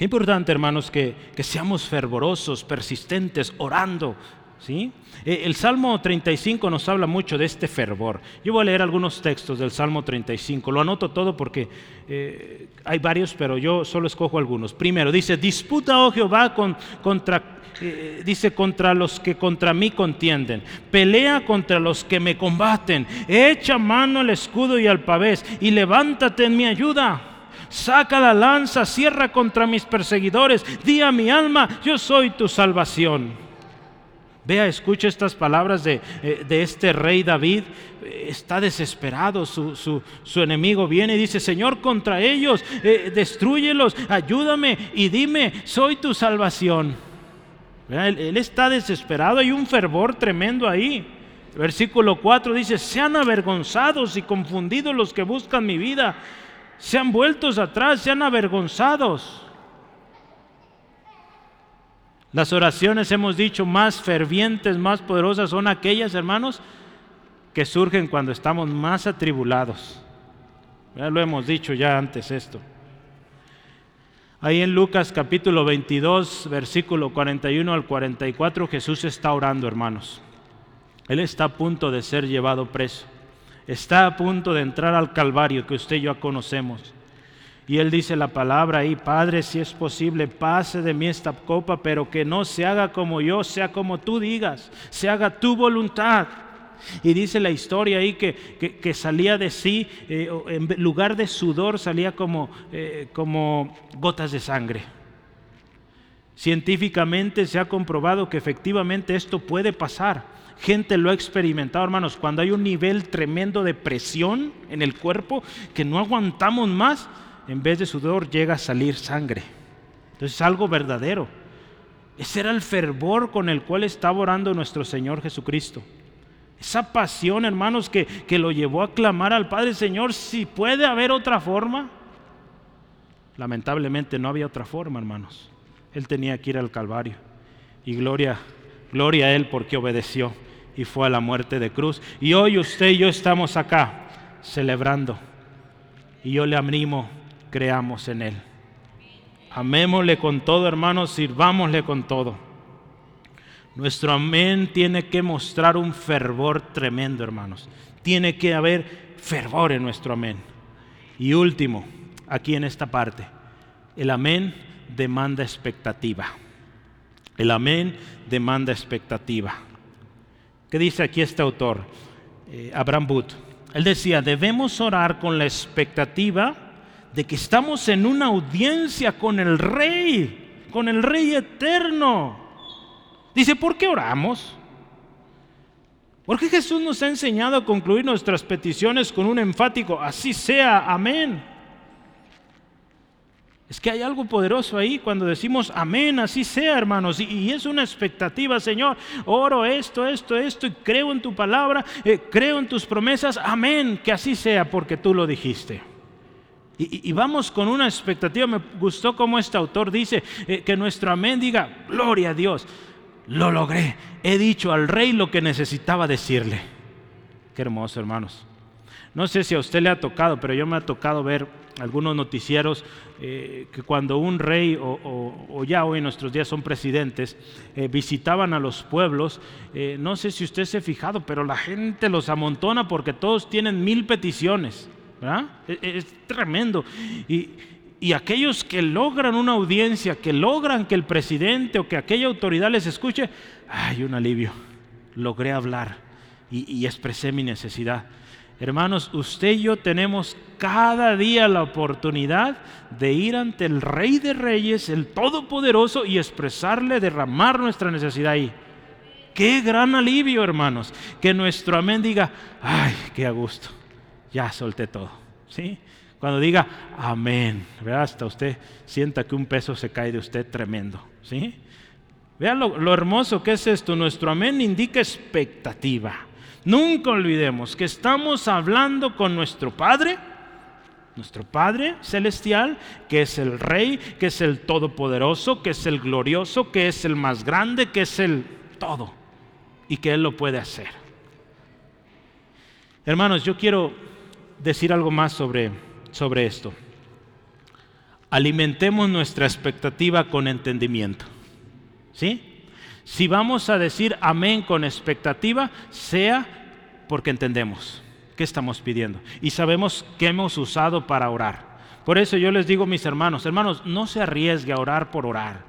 qué importante, hermanos, que, que seamos fervorosos, persistentes, orando, ¿Sí? Eh, el Salmo 35 nos habla mucho de este fervor. Yo voy a leer algunos textos del Salmo 35. Lo anoto todo porque eh, hay varios, pero yo solo escojo algunos. Primero, dice, disputa, oh Jehová, contra, eh, dice, contra los que contra mí contienden. Pelea contra los que me combaten. Echa mano al escudo y al pavés y levántate en mi ayuda. Saca la lanza, cierra contra mis perseguidores. Di a mi alma, yo soy tu salvación. Vea, escucha estas palabras de, eh, este rey David. Está desesperado, su, enemigo viene y dice, Señor, contra ellos, eh, destruyelos, ayúdame y dime, soy tu salvación. Él, él está desesperado, hay un fervor tremendo ahí. Versículo 4 dice, sean avergonzados y confundidos los que buscan mi vida, sean vueltos atrás, sean avergonzados. Las oraciones, hemos dicho, más fervientes, más poderosas son aquellas, hermanos, que surgen cuando estamos más atribulados. Ya lo hemos dicho ya antes esto. Ahí en Lucas capítulo 22, versículo 41 al 44, Jesús está orando, hermanos. Él está a punto de ser llevado preso. Está a punto de entrar al Calvario que usted y yo conocemos. Y él dice la palabra ahí, Padre, si es posible, pase de mí esta copa, pero que no se haga como yo, sea como tú digas, se haga tu voluntad. Y dice la historia ahí que, salía de sí, eh, en lugar de sudor, salía como, eh, como gotas de sangre. Científicamente se ha comprobado que efectivamente esto puede pasar. Gente lo ha experimentado, hermanos, cuando hay un nivel tremendo de presión en el cuerpo que no aguantamos más, en vez de sudor llega a salir sangre. Entonces es algo verdadero. Ese era el fervor con el cual estaba orando nuestro Señor Jesucristo. Esa pasión, hermanos, que, que lo llevó a clamar al Padre, Señor, si puede haber otra forma. Lamentablemente no había otra forma, hermanos. Él tenía que ir al Calvario. Y gloria, gloria a Él porque obedeció y fue a la muerte de cruz. Y hoy usted y yo estamos acá celebrando. Y yo le animo creamos en Él. Amémosle con todo, hermanos, sirvámosle con todo. Nuestro amén tiene que mostrar un fervor tremendo, hermanos. Tiene que haber fervor en nuestro amén. Y último, aquí en esta parte, el amén demanda expectativa. El amén demanda expectativa. ¿Qué dice aquí este autor? Eh, Abraham Booth. Él decía, debemos orar con la expectativa de que estamos en una audiencia con el Rey, con el Rey eterno. Dice, ¿por qué oramos? Porque Jesús nos ha enseñado a concluir nuestras peticiones con un enfático, así sea, amén. Es que hay algo poderoso ahí cuando decimos amén, así sea, hermanos. Y, es una expectativa, Señor. Oro esto, esto, esto, y creo en tu palabra, eh, creo en tus promesas. Amén, que así sea porque tú lo dijiste. Y, vamos con una expectativa. Me gustó como este autor dice eh, que nuestro amén diga, gloria a Dios, lo logré. He dicho al rey lo que necesitaba decirle. Qué hermoso, hermanos. No sé si a usted le ha tocado, pero yo me ha tocado ver algunos noticieros eh, que cuando un rey o, ya hoy en nuestros días son presidentes, eh, visitaban a los pueblos, no sé si usted se ha fijado, pero la gente los amontona porque todos tienen mil peticiones. E, e, es, tremendo. Y, aquellos que logran una audiencia, que logran que el presidente o que aquella autoridad les escuche, hay un alivio. Logré hablar y, expresé mi necesidad. Hermanos, usted y yo tenemos cada día la oportunidad de ir ante el Rey de Reyes, el Todopoderoso, y expresarle, derramar nuestra necesidad ahí. Qué gran alivio, hermanos, que nuestro amén diga, ay, qué a gusto, ya solté todo. ¿Sí? Cuando diga amén, vea, hasta usted sienta que un peso se cae de usted tremendo. ¿Sí? Vean lo hermoso que es esto. Nuestro amén indica expectativa. Nunca olvidemos que estamos hablando con nuestro Padre, nuestro Padre celestial, que es el Rey, que es el Todopoderoso, que es el glorioso, que es el más grande, que es el todo y que Él lo puede hacer. Hermanos, yo quiero decir algo más sobre sobre esto. Alimentemos nuestra expectativa con entendimiento. ¿Sí? Si vamos a decir amén con expectativa, sea porque entendemos qué estamos pidiendo y sabemos qué hemos usado para orar. Por eso yo les digo, mis hermanos, hermanos, no se arriesgue a orar por orar.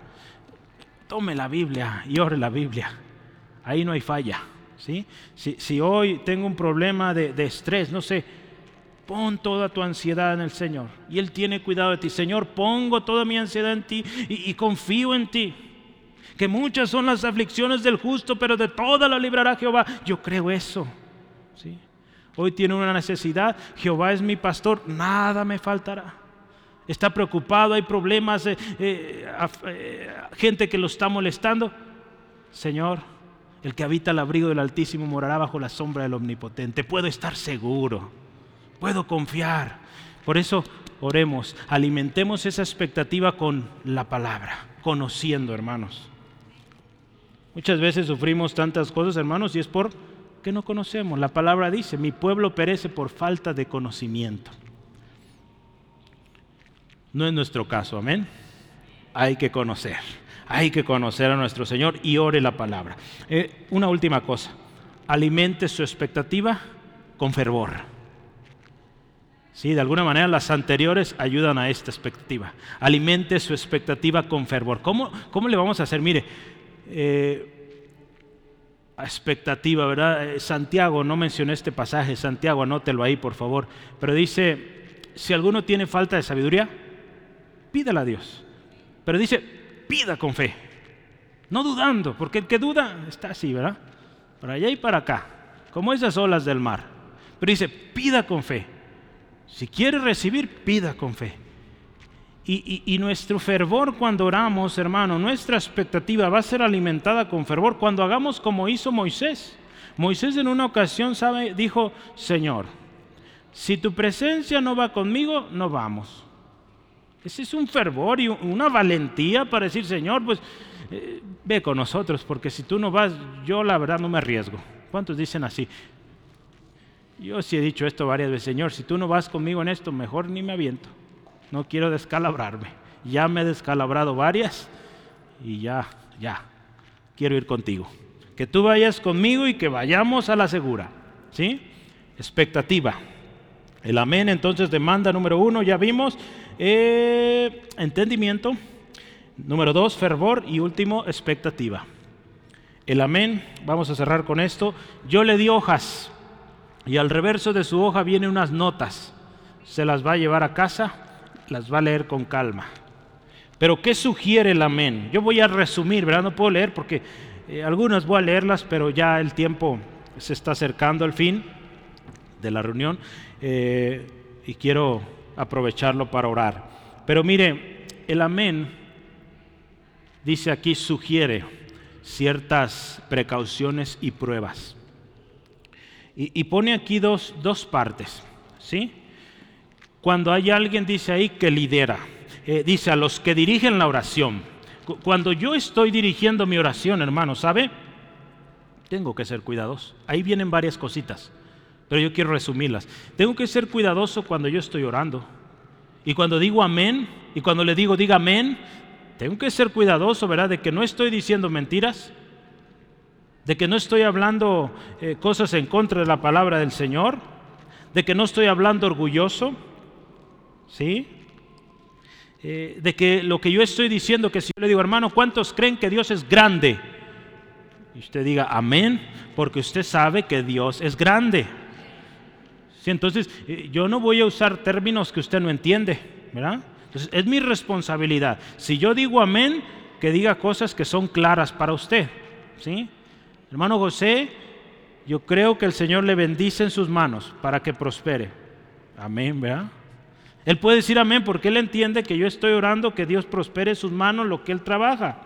Tome la Biblia y ore la Biblia. Ahí no hay falla. ¿sí? Si, hoy tengo un problema de, de estrés, no sé, Pon toda tu ansiedad en el Señor. Y Él tiene cuidado de ti. Señor, pongo toda mi ansiedad en ti y, confío en ti. Que muchas son las aflicciones del justo, pero de todas la librará Jehová. Yo creo eso. ¿sí? Hoy tiene una necesidad. Jehová es mi pastor. Nada me faltará. Está preocupado, hay problemas, eh, eh, eh, gente que lo está molestando. Señor, el que habita el abrigo del Altísimo morará bajo la sombra del Omnipotente. Puedo estar seguro puedo confiar. Por eso oremos, alimentemos esa expectativa con la palabra, conociendo, hermanos. Muchas veces sufrimos tantas cosas, hermanos, y es por que no conocemos. La palabra dice, mi pueblo perece por falta de conocimiento. No es nuestro caso, amén. Hay que conocer, hay que conocer a nuestro Señor y ore la palabra. Eh, una última cosa, alimente su expectativa con fervor. Sí, de alguna manera las anteriores ayudan a esta expectativa. Alimente su expectativa con fervor. ¿Cómo, cómo le vamos a hacer? Mire, eh, expectativa, ¿verdad? Eh, Santiago, no mencioné este pasaje, Santiago, anótelo ahí, por favor. Pero dice, si alguno tiene falta de sabiduría, pídala a Dios. Pero dice, pida con fe. No dudando, porque el que duda está así, ¿verdad? Para allá y para acá, como esas olas del mar. Pero dice, pida con fe. Si quiere recibir, pida con fe. Y, nuestro fervor cuando oramos, hermano, nuestra expectativa va a ser alimentada con fervor cuando hagamos como hizo Moisés. Moisés en una ocasión. Dijo, Señor, si tu presencia no va conmigo, no vamos. Ese es un fervor y una valentía para decir, Señor, pues eh, ve con nosotros, porque si tú no vas, yo la verdad no me arriesgo. ¿Cuántos dicen así? Yo sí he dicho esto varias veces, Señor, si tú no vas conmigo en esto, mejor ni me aviento. No quiero descalabrarme. Ya me he descalabrado varias y ya, ya, quiero ir contigo. Que tú vayas conmigo y que vayamos a la segura. ¿Sí? Expectativa. El amén entonces demanda número uno, ya vimos. Eh, entendimiento. Número dos, fervor. Y último, expectativa. El amén, vamos a cerrar con esto. Yo le di hojas y al reverso de su hoja vienen unas notas. Se las va a llevar a casa, las va a leer con calma. Pero ¿qué sugiere el amén? Yo voy a resumir, ¿verdad? No puedo leer porque eh, algunas voy a leerlas, pero ya el tiempo se está acercando al fin de la reunión eh, y quiero aprovecharlo para orar. Pero mire, el amén dice aquí sugiere ciertas precauciones y pruebas. Y, pone aquí dos, dos, partes. ¿sí? Cuando hay alguien, dice ahí, que lidera, eh, dice a los que dirigen la oración. Cuando yo estoy dirigiendo mi oración, hermano, ¿sabe? Tengo que ser cuidadoso. Ahí vienen varias cositas, pero yo quiero resumirlas. Tengo que ser cuidadoso cuando yo estoy orando. Y cuando digo amén, y cuando le digo diga amén, tengo que ser cuidadoso, ¿verdad? De que no estoy diciendo mentiras, de que no estoy hablando eh, cosas en contra de la palabra del Señor, de que no estoy hablando orgulloso, ¿sí? Eh, de que lo que yo estoy diciendo, que si yo le digo, hermano, ¿cuántos creen que Dios es grande? Y usted diga, amén, porque usted sabe que Dios es grande. ¿Sí? Entonces, eh, yo no voy a usar términos que usted no entiende, ¿verdad? Entonces, es mi responsabilidad. Si yo digo amén, que diga cosas que son claras para usted, ¿sí? Hermano José, yo creo que el Señor le bendice en sus manos para que prospere. Amén, ¿verdad? Él puede decir amén porque él entiende que yo estoy orando que Dios prospere sus manos lo que él trabaja,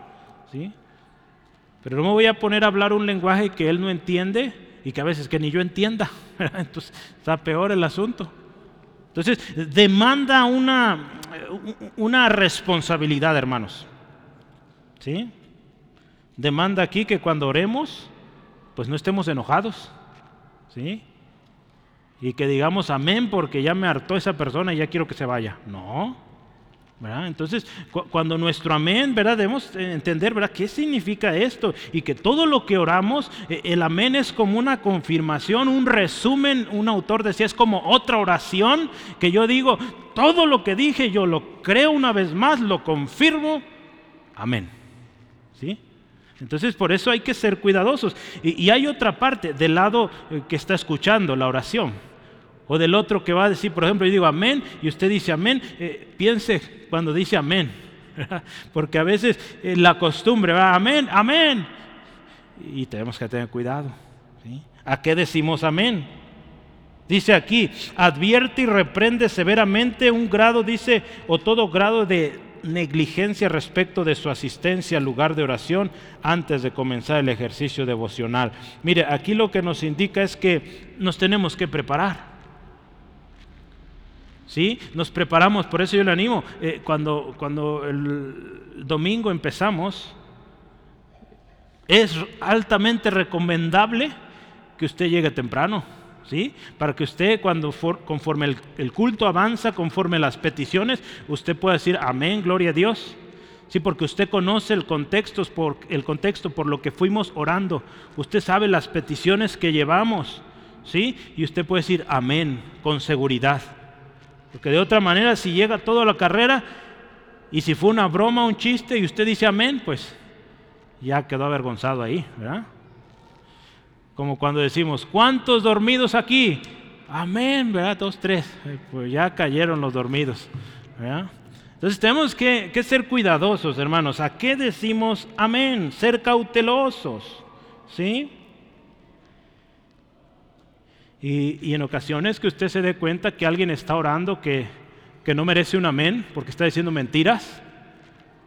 ¿sí? Pero no me voy a poner a hablar un lenguaje que él no entiende y que a veces que ni yo entienda. [LAUGHS] Entonces está peor el asunto. Entonces demanda una, una responsabilidad, hermanos. ¿Sí? Demanda aquí que cuando oremos, pues no estemos enojados. ¿Sí? Y que digamos amén porque ya me hartó esa persona y ya quiero que se vaya. No. Entonces, cuando nuestro amén, ¿verdad? Debemos entender, ¿verdad? ¿Qué significa esto? Y que todo lo que oramos, e, el amén es como una confirmación, un resumen, un autor decía, es como otra oración que yo digo, todo lo que dije yo lo creo una vez más, lo confirmo, amén. ¿Sí? Entonces, por eso hay que ser cuidadosos. Y, y hay otra parte del lado eh, que está escuchando la oración o del otro que va a decir, por ejemplo, yo digo amén y usted dice amén, eh, piense cuando dice amén, [LAUGHS] porque a veces eh, la costumbre va amén, amén, y tenemos que tener cuidado. ¿A qué decimos amén? Dice aquí, advierte y reprende severamente un grado, dice, o todo grado de negligencia respecto de su asistencia al lugar de oración antes de comenzar el ejercicio devocional. Mire, aquí lo que nos indica es que nos tenemos que preparar. ¿Sí? Nos preparamos, por eso yo le animo, eh, cuando, cuando el domingo empezamos, es altamente recomendable que usted llegue temprano, ¿sí? Para que usted cuando conforme el, el, culto avanza, conforme las peticiones, usted pueda decir amén, gloria a Dios. Sí, porque usted conoce el contexto, por, el contexto por lo que fuimos orando. Usted sabe las peticiones que llevamos, ¿sí? Y usted puede decir amén con seguridad. Porque de otra manera, si llega toda la carrera y si fue una broma, un chiste y usted dice amén, pues ya quedó avergonzado ahí, ¿verdad? Como cuando decimos, ¿cuántos dormidos aquí? Amén, ¿verdad? Dos, tres. Pues ya cayeron los dormidos, ¿verdad? Entonces tenemos que, que ser cuidadosos, hermanos. ¿A qué decimos amén? Ser cautelosos, ¿sí? Y, en ocasiones que usted se dé cuenta que alguien está orando que, que no merece un amén porque está diciendo mentiras,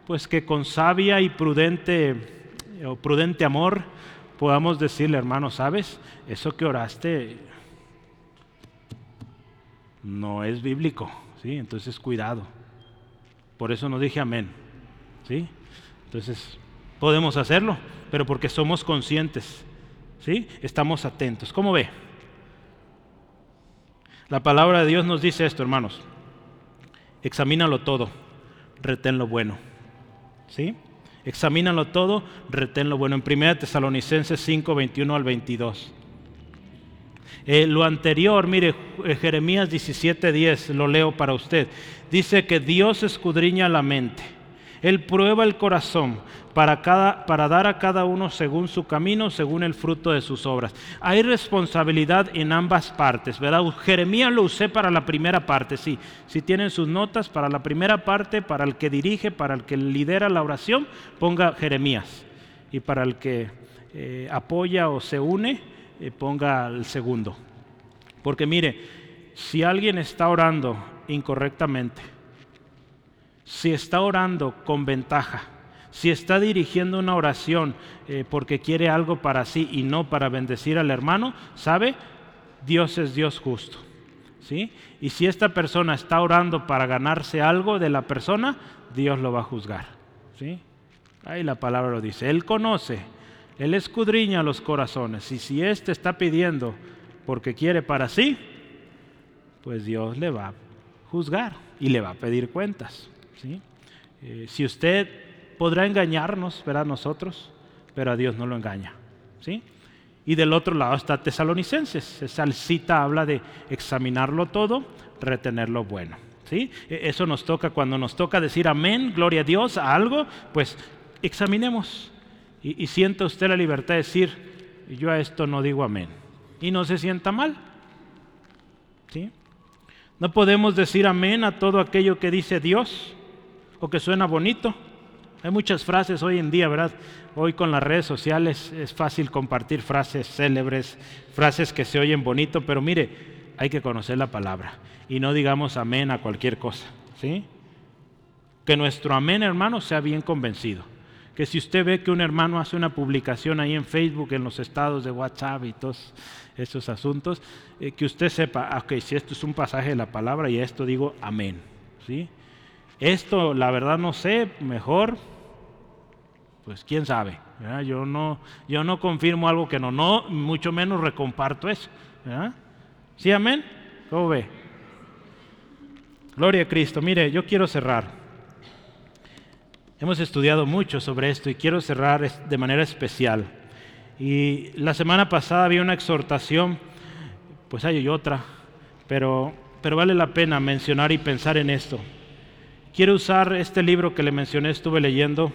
pues que con sabia y prudente o prudente amor podamos decirle, hermano, ¿sabes? Eso que oraste no es bíblico, ¿sí? Entonces cuidado. Por eso no dije amén, ¿sí? Entonces podemos hacerlo, pero porque somos conscientes, ¿sí? Estamos atentos. ¿Cómo ve? La palabra de Dios nos dice esto, hermanos. Examínalo todo, retén lo bueno. ¿Sí? Examínalo todo, retén lo bueno. En 1 Tesalonicenses 5, 21 al 22. Eh, lo anterior, mire, eh, Jeremías 17, 10, lo leo para usted. Dice que Dios escudriña la mente él prueba el corazón para, dar a cada uno según su camino, según el fruto de sus obras. Hay responsabilidad en ambas partes, ¿verdad? Jeremías lo usé para la primera parte, sí. Si tienen sus notas, para la primera parte, para el que dirige, para el que lidera la oración, ponga Jeremías. Y para el que eh, apoya o se une, eh, ponga el segundo. Porque mire, si alguien está orando incorrectamente, si está orando con ventaja, si está dirigiendo una oración eh, porque quiere algo para sí y no para bendecir al hermano, ¿sabe? Dios es Dios justo. ¿sí? Y si esta persona está orando para ganarse algo de la persona, Dios lo va a juzgar. ¿sí? Ahí la palabra lo dice. Él conoce, Él escudriña los corazones. Y si éste está pidiendo porque quiere para sí, pues Dios le va a juzgar y le va a pedir cuentas. Eh, si usted podrá engañarnos, verá nosotros, pero a Dios no lo engaña. ¿sí? Y del otro lado está Tesalonicenses. Esa cita habla de examinarlo todo, retener lo bueno. ¿sí? E, eso nos toca cuando nos toca decir amén, gloria a Dios, a algo, pues examinemos. Y, y sienta usted la libertad de decir, yo a esto no digo amén. Y no se sienta mal. No podemos decir amén a todo aquello que dice Dios o que suena bonito. Hay muchas frases hoy en día, ¿verdad? Hoy con las redes sociales es fácil compartir frases célebres, frases que se oyen bonito, pero mire, hay que conocer la palabra y no digamos amén a cualquier cosa, ¿sí? Que nuestro amén, hermano, sea bien convencido. Que si usted ve que un hermano hace una publicación ahí en Facebook, en los estados de WhatsApp y todos esos asuntos, eh, que usted sepa, ah, ok, si esto es un pasaje de la palabra y a esto digo amén, ¿sí? Esto, la verdad, no sé, mejor, pues quién sabe. Yo, no, yo no confirmo algo que no, no, mucho menos recomparto eso. ¿Sí, amén? ¿Cómo ve? Gloria a Cristo. Mire, yo quiero cerrar. Hemos estudiado mucho sobre esto y quiero cerrar de manera especial. Y la semana pasada había una exhortación, pues hay otra, pero, pero vale la pena mencionar y pensar en esto. Quiero usar este libro que le mencioné, estuve leyendo.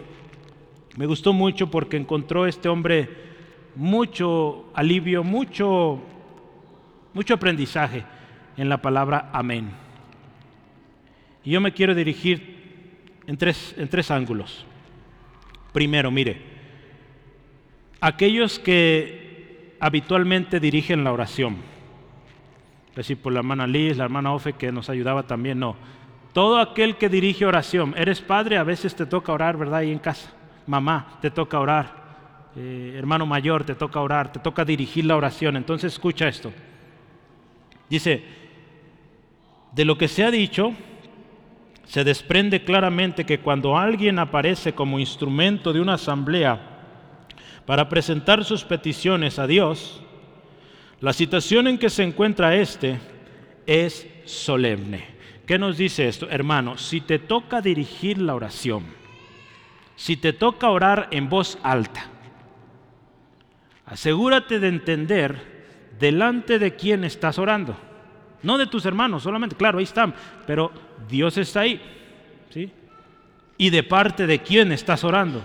Me gustó mucho porque encontró este hombre mucho alivio, mucho, mucho aprendizaje en la palabra amén. Y yo me quiero dirigir en tres, en tres ángulos. Primero, mire, aquellos que habitualmente dirigen la oración, es decir, por la hermana Liz, la hermana Ofe que nos ayudaba también, no todo aquel que dirige oración, eres padre, a veces te toca orar, ¿verdad? Ahí en casa. Mamá, te toca orar. Eh, hermano mayor, te toca orar, te toca dirigir la oración. Entonces escucha esto. Dice, de lo que se ha dicho, se desprende claramente que cuando alguien aparece como instrumento de una asamblea para presentar sus peticiones a Dios, la situación en que se encuentra éste es solemne. ¿Qué nos dice esto? Hermano, si te toca dirigir la oración, si te toca orar en voz alta, asegúrate de entender delante de quién estás orando. No de tus hermanos solamente, claro, ahí están, pero Dios está ahí. ¿sí? Y de parte de quién estás orando.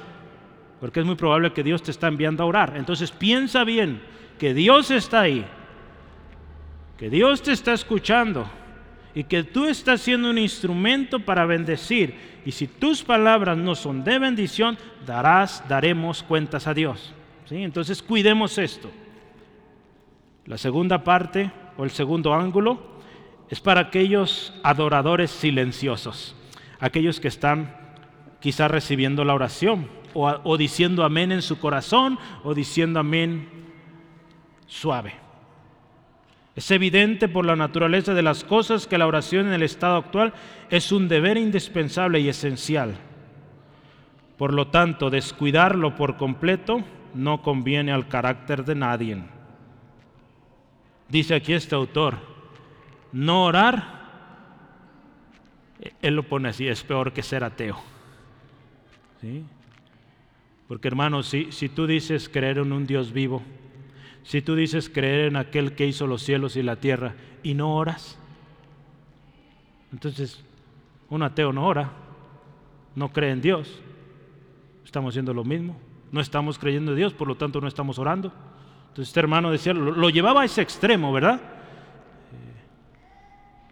Porque es muy probable que Dios te está enviando a orar. Entonces piensa bien que Dios está ahí, que Dios te está escuchando y que tú estás siendo un instrumento para bendecir. Y si tus palabras no son de bendición, darás, daremos cuentas a Dios. ¿Sí? Entonces cuidemos esto. La segunda parte o el segundo ángulo es para aquellos adoradores silenciosos, aquellos que están quizás recibiendo la oración o, o diciendo amén en su corazón o diciendo amén suave. Es evidente por la naturaleza de las cosas que la oración en el estado actual es un deber indispensable y esencial. Por lo tanto, descuidarlo por completo no conviene al carácter de nadie. Dice aquí este autor, no orar, él lo pone así, es peor que ser ateo. Porque hermanos, si, si tú dices creer en un Dios vivo, si tú dices creer en aquel que hizo los cielos y la tierra y no oras? Entonces, un ateo no ora, no cree en Dios. Estamos haciendo lo mismo. No estamos creyendo en Dios, por lo tanto no estamos orando. Entonces este hermano decía, lo, llevaba a ese extremo, ¿verdad?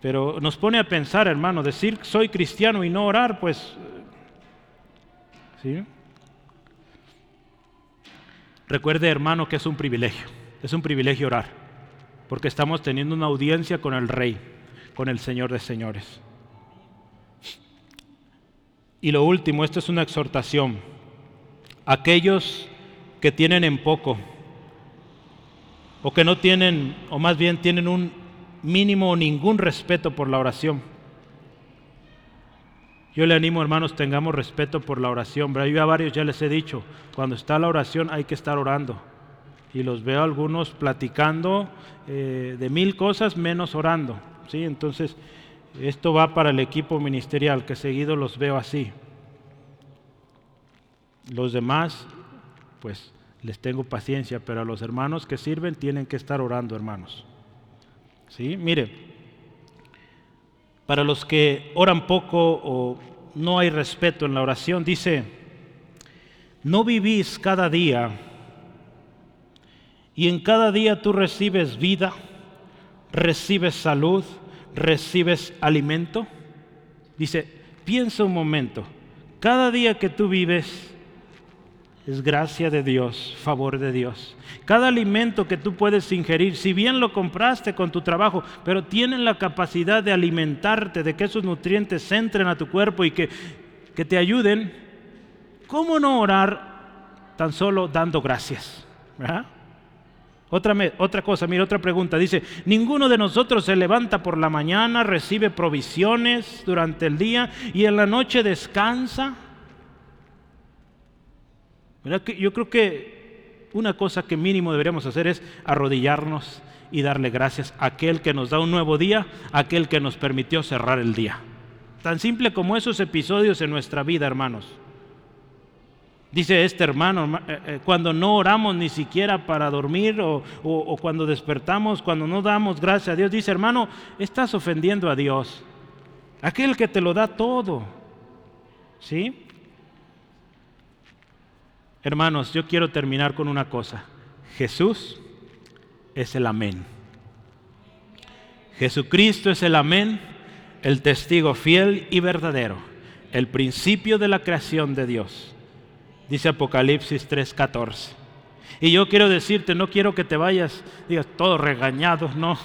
Pero nos pone a pensar, hermano, decir soy cristiano y no orar, pues... ¿sí? Recuerde, hermano, que es un privilegio. Es un privilegio orar, porque estamos teniendo una audiencia con el Rey, con el Señor de Señores. Y lo último, esto es una exhortación. Aquellos que tienen en poco, o que no tienen, o más bien tienen un mínimo o ningún respeto por la oración. Yo le animo, hermanos, tengamos respeto por la oración. Yo a varios ya les he dicho, cuando está la oración hay que estar orando y los veo algunos platicando eh, de mil cosas menos orando. ¿sí? Entonces, esto va para el equipo ministerial, que seguido los veo así. Los demás, pues les tengo paciencia, pero a los hermanos que sirven tienen que estar orando, hermanos. ¿Sí? Mire, para los que oran poco o no hay respeto en la oración, dice, no vivís cada día y en cada día tú recibes vida, recibes salud, recibes alimento? Dice, piensa un momento, cada día que tú vives es gracia de Dios, favor de Dios. Cada alimento que tú puedes ingerir, si bien lo compraste con tu trabajo, pero tienen la capacidad de alimentarte, de que esos nutrientes entren a tu cuerpo y que, que te ayuden, ¿cómo no orar tan solo dando gracias? Otra, otra cosa, mira, otra pregunta. Dice, ninguno de nosotros se levanta por la mañana, recibe provisiones durante el día y en la noche descansa. Yo creo que una cosa que mínimo deberíamos hacer es arrodillarnos y darle gracias a aquel que nos da un nuevo día, a aquel que nos permitió cerrar el día. Tan simple como esos episodios en nuestra vida, hermanos. Dice este hermano, eh, eh, cuando no oramos ni siquiera para dormir o, cuando despertamos, cuando no damos gracias a Dios, dice hermano, estás ofendiendo a Dios, aquel que te lo da todo. ¿Sí? Hermanos, yo quiero terminar con una cosa. Jesús es el amén. Jesucristo es el amén, el testigo fiel y verdadero, el principio de la creación de Dios. Dice Apocalipsis 3:14. Y yo quiero decirte, no quiero que te vayas, digas, todos regañados, no.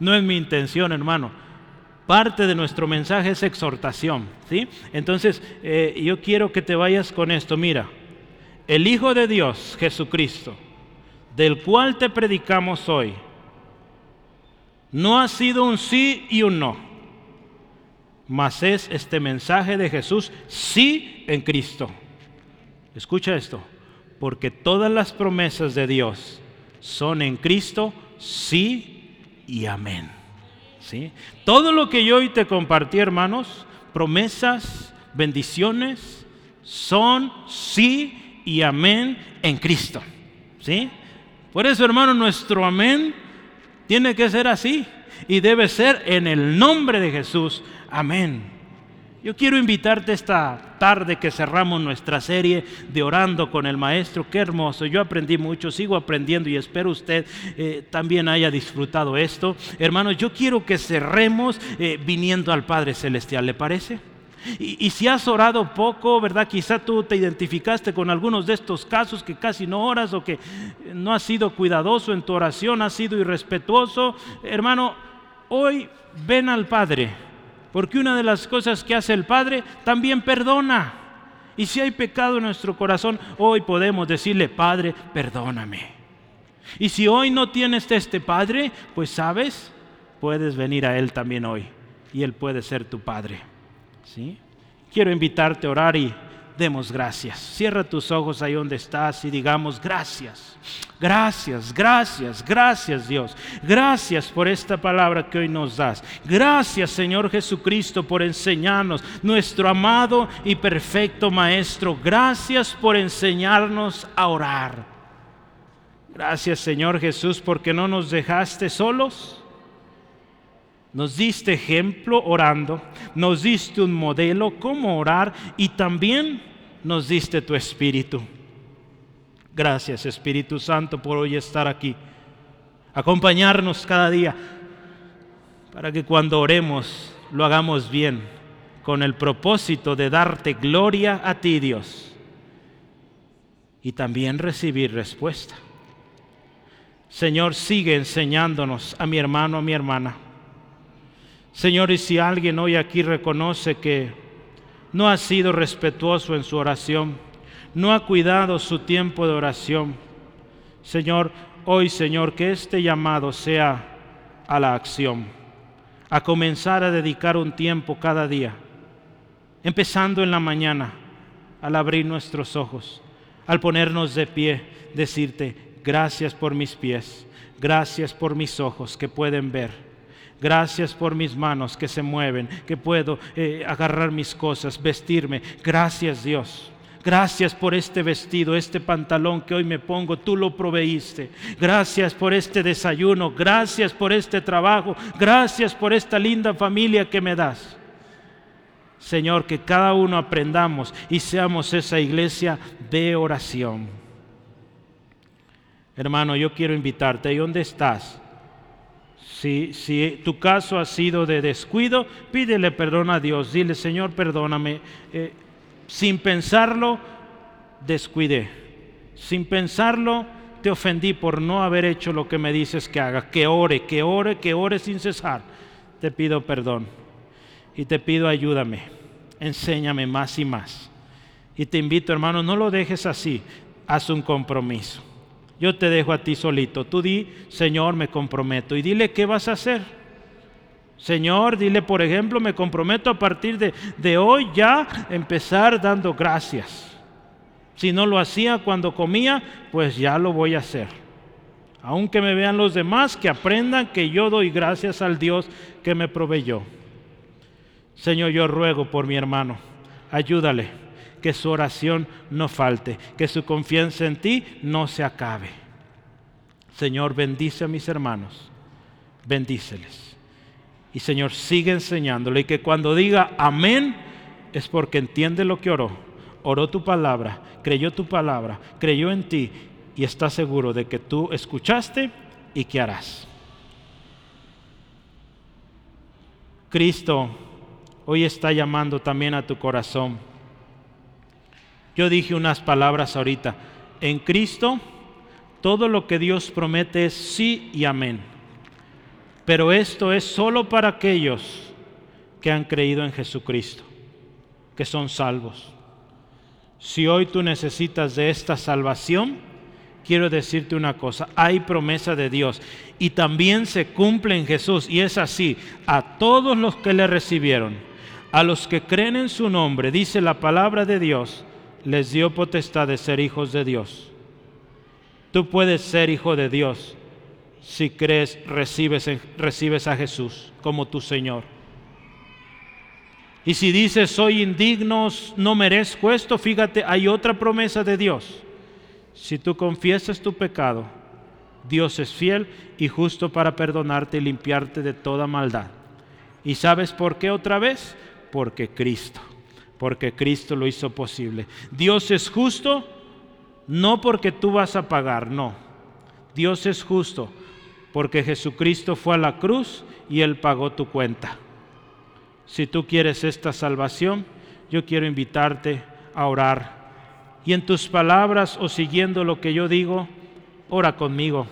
No es mi intención, hermano. Parte de nuestro mensaje es exhortación, ¿sí? Entonces, eh, yo quiero que te vayas con esto. Mira, el Hijo de Dios, Jesucristo, del cual te predicamos hoy, no ha sido un sí y un no, mas es este mensaje de Jesús sí en Cristo. Escucha esto, porque todas las promesas de Dios son en Cristo sí y amén. ¿Sí? Todo lo que yo hoy te compartí, hermanos, promesas, bendiciones, son sí y amén en Cristo. ¿Sí? Por eso, hermano, nuestro amén tiene que ser así y debe ser en el nombre de Jesús. Amén. Yo quiero invitarte esta tarde que cerramos nuestra serie de orando con el Maestro. Qué hermoso. Yo aprendí mucho, sigo aprendiendo y espero usted eh, también haya disfrutado esto. Hermanos, yo quiero que cerremos eh, viniendo al Padre Celestial. ¿Le parece? Y, si has orado poco, ¿verdad? Quizá tú te identificaste con algunos de estos casos que casi no oras o que no has sido cuidadoso en tu oración, has sido irrespetuoso. Hermano, hoy ven al Padre, porque una de las cosas que hace el Padre también perdona. Y si hay pecado en nuestro corazón, hoy podemos decirle, Padre, perdóname. Y si hoy no tienes este Padre, pues sabes, puedes venir a Él también hoy. Y Él puede ser tu Padre. ¿sí? Quiero invitarte a orar y demos gracias. Cierra tus ojos ahí donde estás y digamos gracias. Gracias, gracias, gracias Dios. Gracias por esta palabra que hoy nos das. Gracias Señor Jesucristo por enseñarnos, nuestro amado y perfecto Maestro. Gracias por enseñarnos a orar. Gracias Señor Jesús porque no nos dejaste solos nos diste ejemplo orando, nos diste un modelo cómo orar y también nos diste tu Espíritu. Gracias Espíritu Santo por hoy estar aquí. Acompañarnos cada día para que cuando oremos lo hagamos bien, con el propósito de darte gloria a ti Dios y también recibir respuesta. Señor, sigue enseñándonos a mi hermano, a mi hermana Señor, y si alguien hoy aquí reconoce que no ha sido respetuoso en su oración, no ha cuidado su tiempo de oración, Señor, hoy, Señor, que este llamado sea a la acción, a comenzar a dedicar un tiempo cada día, empezando en la mañana, al abrir nuestros ojos, al ponernos de pie, decirte, gracias por mis pies, gracias por mis ojos que pueden ver Gracias por mis manos que se mueven, que puedo eh, agarrar mis cosas, vestirme. Gracias Dios. Gracias por este vestido, este pantalón que hoy me pongo, tú lo proveíste. Gracias por este desayuno, gracias por este trabajo, gracias por esta linda familia que me das. Señor, que cada uno aprendamos y seamos esa iglesia de oración. Hermano, yo quiero invitarte, ¿y dónde estás? Si, tu caso ha sido de descuido, pídele perdón a Dios. Dile, Señor, perdóname. Eh, sin pensarlo, descuidé. Sin pensarlo, te ofendí por no haber hecho lo que me dices que haga. Que ore, que ore, que ore sin cesar. Te pido perdón. Y te pido ayúdame. Enséñame más y más. Y te invito, hermano, no lo dejes así. Haz un compromiso. Yo te dejo a ti solito. Tú di, Señor, me comprometo. Y dile qué vas a hacer. Señor, dile, por ejemplo, me comprometo a partir de, de hoy ya empezar dando gracias. Si no lo hacía cuando comía, pues ya lo voy a hacer. Aunque me vean los demás, que aprendan que yo doy gracias al Dios que me proveyó. Señor, yo ruego por mi hermano, ayúdale, que su oración no falte, que su confianza en ti no se acabe. Señor, bendice a mis hermanos, bendíceles. Y Señor, sigue enseñándole y que cuando diga amén es porque entiende lo que oró. Oró tu palabra, creyó tu palabra, creyó en ti y está seguro de que tú escuchaste y que harás. Cristo hoy está llamando también a tu corazón. Yo dije unas palabras ahorita. En Cristo todo lo que Dios promete es sí y amén. Pero esto es solo para aquellos que han creído en Jesucristo, que son salvos. Si hoy tú necesitas de esta salvación, quiero decirte una cosa, hay promesa de Dios y también se cumple en Jesús y es así, a todos los que le recibieron, a los que creen en su nombre, dice la palabra de Dios, les dio potestad de ser hijos de Dios. Tú puedes ser hijo de Dios si crees, recibes, recibes a Jesús como tu Señor. Y si dices, soy indigno, no merezco esto, fíjate, hay otra promesa de Dios. Si tú confiesas tu pecado, Dios es fiel y justo para perdonarte y limpiarte de toda maldad. ¿Y sabes por qué otra vez? Porque Cristo, porque Cristo lo hizo posible. Dios es justo no porque tú vas a pagar, no. Dios es justo porque Jesucristo fue a la cruz y Él pagó tu cuenta. Si tú quieres esta salvación, yo quiero invitarte a orar. Y en tus palabras o siguiendo lo que yo digo, ora conmigo.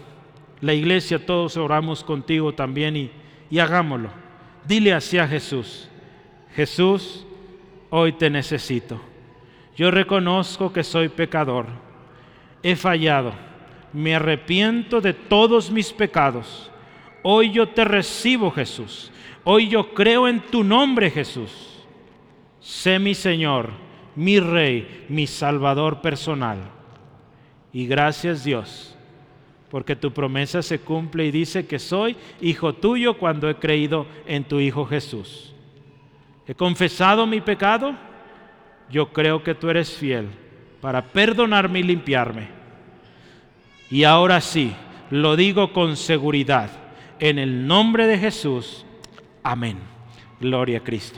La iglesia, todos oramos contigo también y, y hagámoslo. Dile así a Jesús, Jesús, hoy te necesito. Yo reconozco que soy pecador. He fallado me arrepiento de todos mis pecados. Hoy yo te recibo, Jesús. Hoy yo creo en tu nombre, Jesús. Sé mi Señor, mi Rey, mi Salvador personal. Y gracias Dios, porque tu promesa se cumple y dice que soy hijo tuyo cuando he creído en tu Hijo Jesús. He confesado mi pecado, yo creo que tú eres fiel para perdonarme y limpiarme y ahora sí, lo digo con seguridad. En el nombre de Jesús. Amén. Gloria a Cristo.